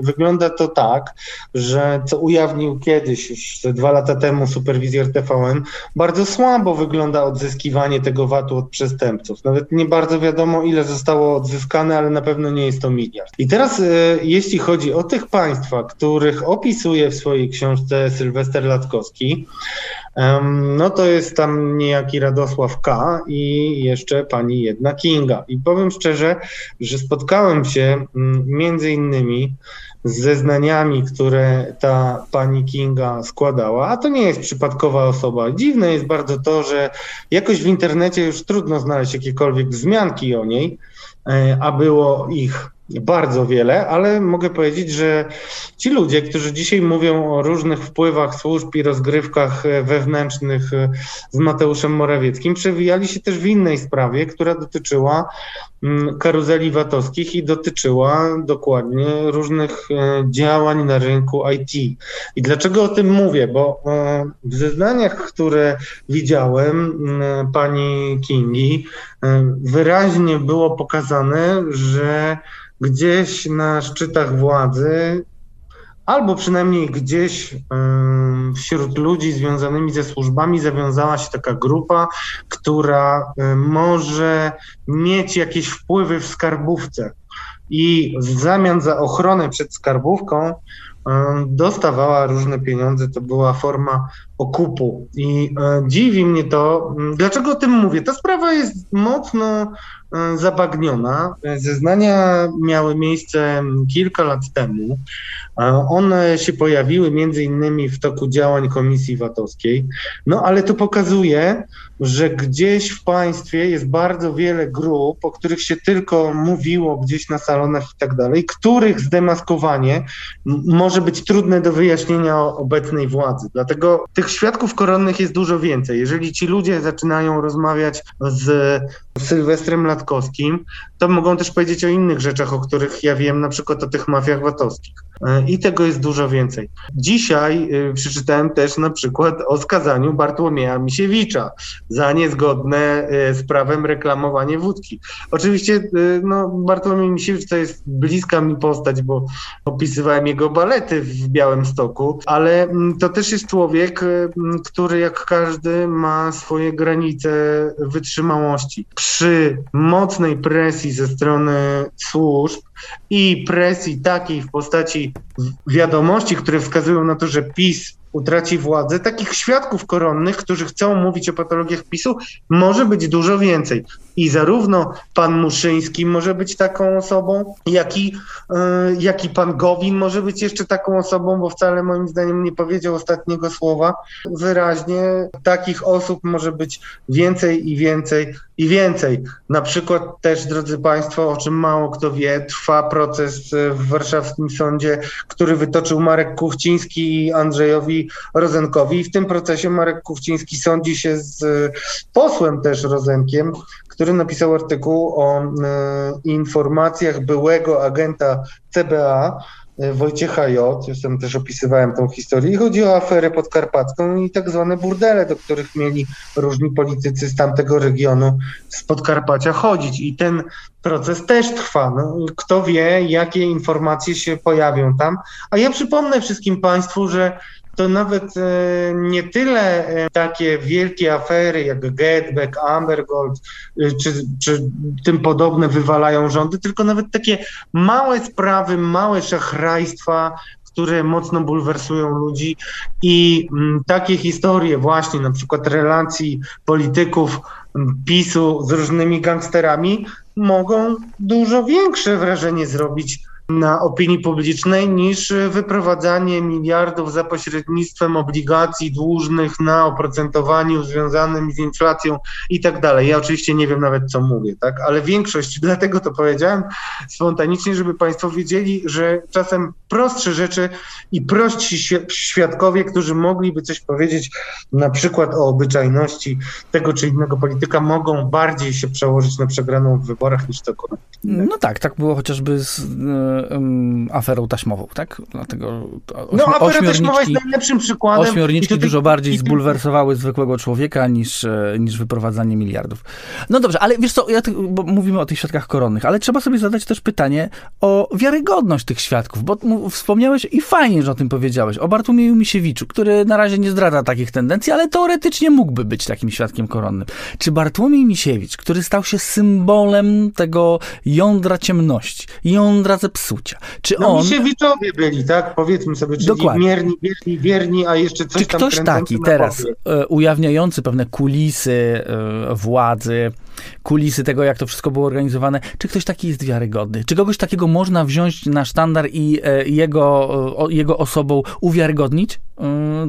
wygląda to tak, że co ujawnił kiedyś, już dwa lata temu superwizjer TVN, bardzo słabo wygląda odzyskiwanie tego VAT-u od przestępców. Nawet nie bardzo wiadomo, ile zostało odzyskane, ale na pewno nie jest to miliard. I teraz, e, jeśli chodzi o tych państwa, których opisuje w swojej książce Sylwester Latkowski, no to jest tam niejaki Radosław K. i jeszcze pani jedna Kinga. I powiem szczerze, że spotkałem się mm, między innymi z zeznaniami, które ta pani Kinga składała, a to nie jest przypadkowa osoba. Dziwne jest bardzo to, że jakoś w internecie już trudno znaleźć jakiekolwiek wzmianki o niej, e, a było ich bardzo wiele, ale mogę powiedzieć, że ci ludzie, którzy dzisiaj mówią o różnych wpływach służb i rozgrywkach wewnętrznych z Mateuszem Morawieckim, przewijali się też w innej sprawie, która dotyczyła mm, karuzeli VAT-owskich i dotyczyła dokładnie różnych e, działań na rynku IT. I dlaczego o tym mówię? Bo e, w zeznaniach, które widziałem mm, pani Kingi, e, wyraźnie było pokazane, że gdzieś na szczytach władzy, albo przynajmniej gdzieś wśród ludzi związanymi ze służbami zawiązała się taka grupa, która może mieć jakieś wpływy w skarbówce. I w zamian za ochronę przed skarbówką dostawała różne pieniądze, to była forma okupu. I e, dziwi mnie to, dlaczego o tym mówię. Ta sprawa jest mocno E, zabagniona. Zeznania miały miejsce kilka lat temu. One się pojawiły między innymi w toku działań Komisji VAT-owskiej. No ale to pokazuje, że gdzieś w państwie jest bardzo wiele grup, o których się tylko mówiło gdzieś na salonach i tak dalej, których zdemaskowanie może być trudne do wyjaśnienia obecnej władzy. Dlatego tych świadków koronnych jest dużo więcej. Jeżeli ci ludzie zaczynają rozmawiać z Sylwestrem Latkowskim, to mogą też powiedzieć o innych rzeczach, o których ja wiem, na przykład o tych mafiach VAT-owskich. E, I tego jest dużo więcej. Dzisiaj y, przeczytałem też na przykład o skazaniu Bartłomieja Misiewicza za niezgodne y, z prawem reklamowanie wódki. Oczywiście no, Bartłomiej Misiewicz to jest bliska mi postać, bo opisywałem jego balety w Białym Stoku, ale mm, to też jest człowiek, który jak każdy ma swoje granice wytrzymałości. Przy mocnej presji ze strony służb, i presji takiej w postaci wiadomości, które wskazują na to, że PiS utraci władzę, takich świadków koronnych, którzy chcą mówić o patologiach PiSu, może być dużo więcej. I zarówno pan Muszyński może być taką osobą, jak i, yy, jak i pan Gowin może być jeszcze taką osobą, bo wcale moim zdaniem nie powiedział ostatniego słowa. Wyraźnie takich osób może być więcej i więcej i więcej. Na przykład też, drodzy Państwo, o czym mało kto wie, trwa proces w warszawskim sądzie, który wytoczył Marek Kuchciński i Andrzejowi Rozenkowi. I w tym procesie Marek Kuchciński sądzi się z posłem też Rozenkiem, który napisał artykuł o y, informacjach byłego agenta CBA, e, Wojciecha J., już tam też opisywałem tą historię, i chodzi o aferę podkarpacką i tak zwane burdele, do których mieli różni politycy z tamtego regionu z Podkarpacia chodzić. I ten proces też trwa. No, kto wie, jakie informacje się pojawią tam. A ja przypomnę wszystkim Państwu, że to nawet e, nie tyle e, takie wielkie afery jak Getback, Ambergold e, czy, czy tym podobne wywalają rządy, tylko nawet takie małe sprawy, małe szachrajstwa, które mocno bulwersują ludzi. I mm, takie historie właśnie na przykład relacji polityków PiSu z różnymi gangsterami mogą dużo większe wrażenie zrobić na opinii publicznej niż wyprowadzanie miliardów za pośrednictwem obligacji dłużnych na oprocentowaniu związanym z inflacją i tak dalej. Ja oczywiście nie wiem nawet, co mówię, tak? ale większość, dlatego to powiedziałem spontanicznie, żeby Państwo wiedzieli, że czasem prostsze rzeczy i prości świadkowie, którzy mogliby coś powiedzieć na przykład o obyczajności tego czy innego polityka, mogą bardziej się przełożyć na przegraną w wyborach niż cokolwiek. No tak, tak było chociażby z um, aferą taśmową, tak? Dlatego ośmi, no, afera taśmowa jest najlepszym przykładem. Ośmiorniczki tutaj... dużo bardziej zbulwersowały zwykłego człowieka niż, e, niż wyprowadzanie miliardów. No dobrze, ale wiesz co, ja bo mówimy o tych świadkach koronnych, ale trzeba sobie zadać też pytanie o wiarygodność tych świadków, bo wspomniałeś i fajnie, że o tym powiedziałeś, o Bartłomieju Misiewiczu, który na razie nie zdradza takich tendencji, ale teoretycznie mógłby być takim świadkiem koronnym. Czy Bartłomiej Misiewicz, który stał się symbolem tego jądra ciemności, jądra zepsucia. Czy no, on... Misiewiczowie byli, tak? Powiedzmy sobie, czyli Dokładnie. mierni, wierni, wierni, a jeszcze coś Czy ktoś taki teraz e, ujawniający pewne kulisy e, władzy, kulisy tego, jak to wszystko było organizowane, czy ktoś taki jest wiarygodny? Czy kogoś takiego można wziąć na sztandar i e, jego, jego osobą uwiarygodnić?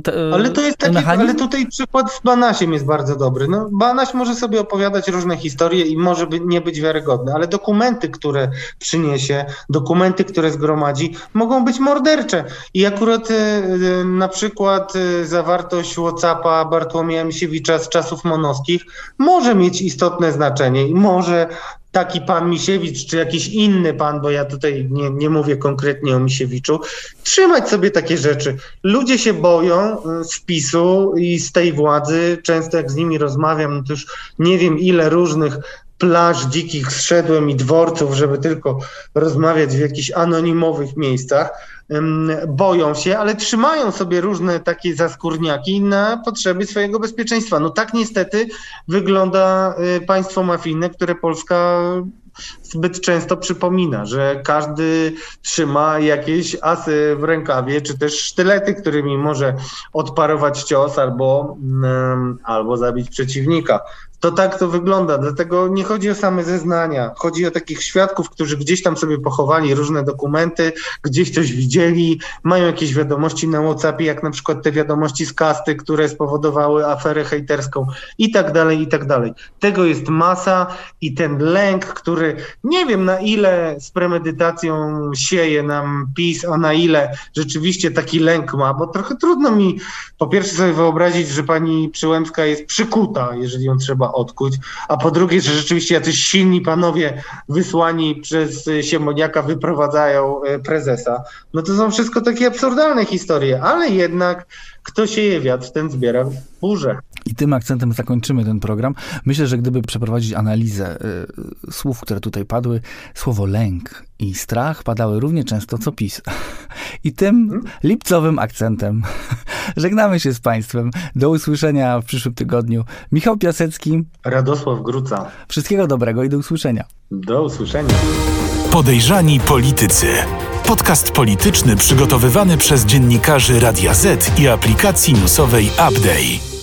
Te, ale to jest taki, ale tutaj przykład z Banasiem jest bardzo dobry. No, Banaś może sobie opowiadać różne historie i może by nie być wiarygodny, ale dokumenty, które przyniesie, dokumenty, które zgromadzi, mogą być mordercze. I akurat e, na przykład e, zawartość Whatsappa Bartłomieja Misiewicza z czasów monoskich może mieć istotne znaczenie i może taki pan Misiewicz, czy jakiś inny pan, bo ja tutaj nie, nie mówię konkretnie o Misiewiczu, trzymać sobie takie rzeczy. Ludzie się boją spisu y, i z tej władzy. Często jak z nimi rozmawiam, no to już nie wiem ile różnych plaż dzikich zszedłem i dworców, żeby tylko rozmawiać w jakichś anonimowych miejscach boją się, ale trzymają sobie różne takie zaskórniaki na potrzeby swojego bezpieczeństwa. No tak niestety wygląda y, państwo mafijne, które Polska zbyt często przypomina, że każdy trzyma jakieś asy w rękawie, czy też sztylety, którymi może odparować cios albo, albo zabić przeciwnika. To tak to wygląda, dlatego nie chodzi o same zeznania, chodzi o takich świadków, którzy gdzieś tam sobie pochowali różne dokumenty, gdzieś coś widzieli, mają jakieś wiadomości na WhatsAppie, jak na przykład te wiadomości z kasty, które spowodowały aferę hejterską i tak dalej, i tak dalej. Tego jest masa i ten lęk, który nie wiem na ile z premedytacją sieje nam PiS, a na ile rzeczywiście taki lęk ma, bo trochę trudno mi po pierwsze sobie wyobrazić, że pani Przyłębska jest przykuta, jeżeli ją trzeba odkuć, a po drugie, że rzeczywiście jacyś silni panowie wysłani przez Siemoniaka wyprowadzają e, prezesa. No to są wszystko takie absurdalne historie, ale jednak kto sieje wiatr, ten zbiera burzę. I tym akcentem zakończymy ten program. Myślę, że gdyby przeprowadzić analizę y, słów, które tutaj padły, słowo lęk i strach padały równie często co PiS. I tym hmm? lipcowym akcentem żegnamy się z Państwem. Do usłyszenia w przyszłym tygodniu. Michał Piasecki. Radosław Gruca. Wszystkiego dobrego i do usłyszenia. Do usłyszenia. Podejrzani politycy. Podcast polityczny przygotowywany przez dziennikarzy Radia Z i aplikacji newsowej Update.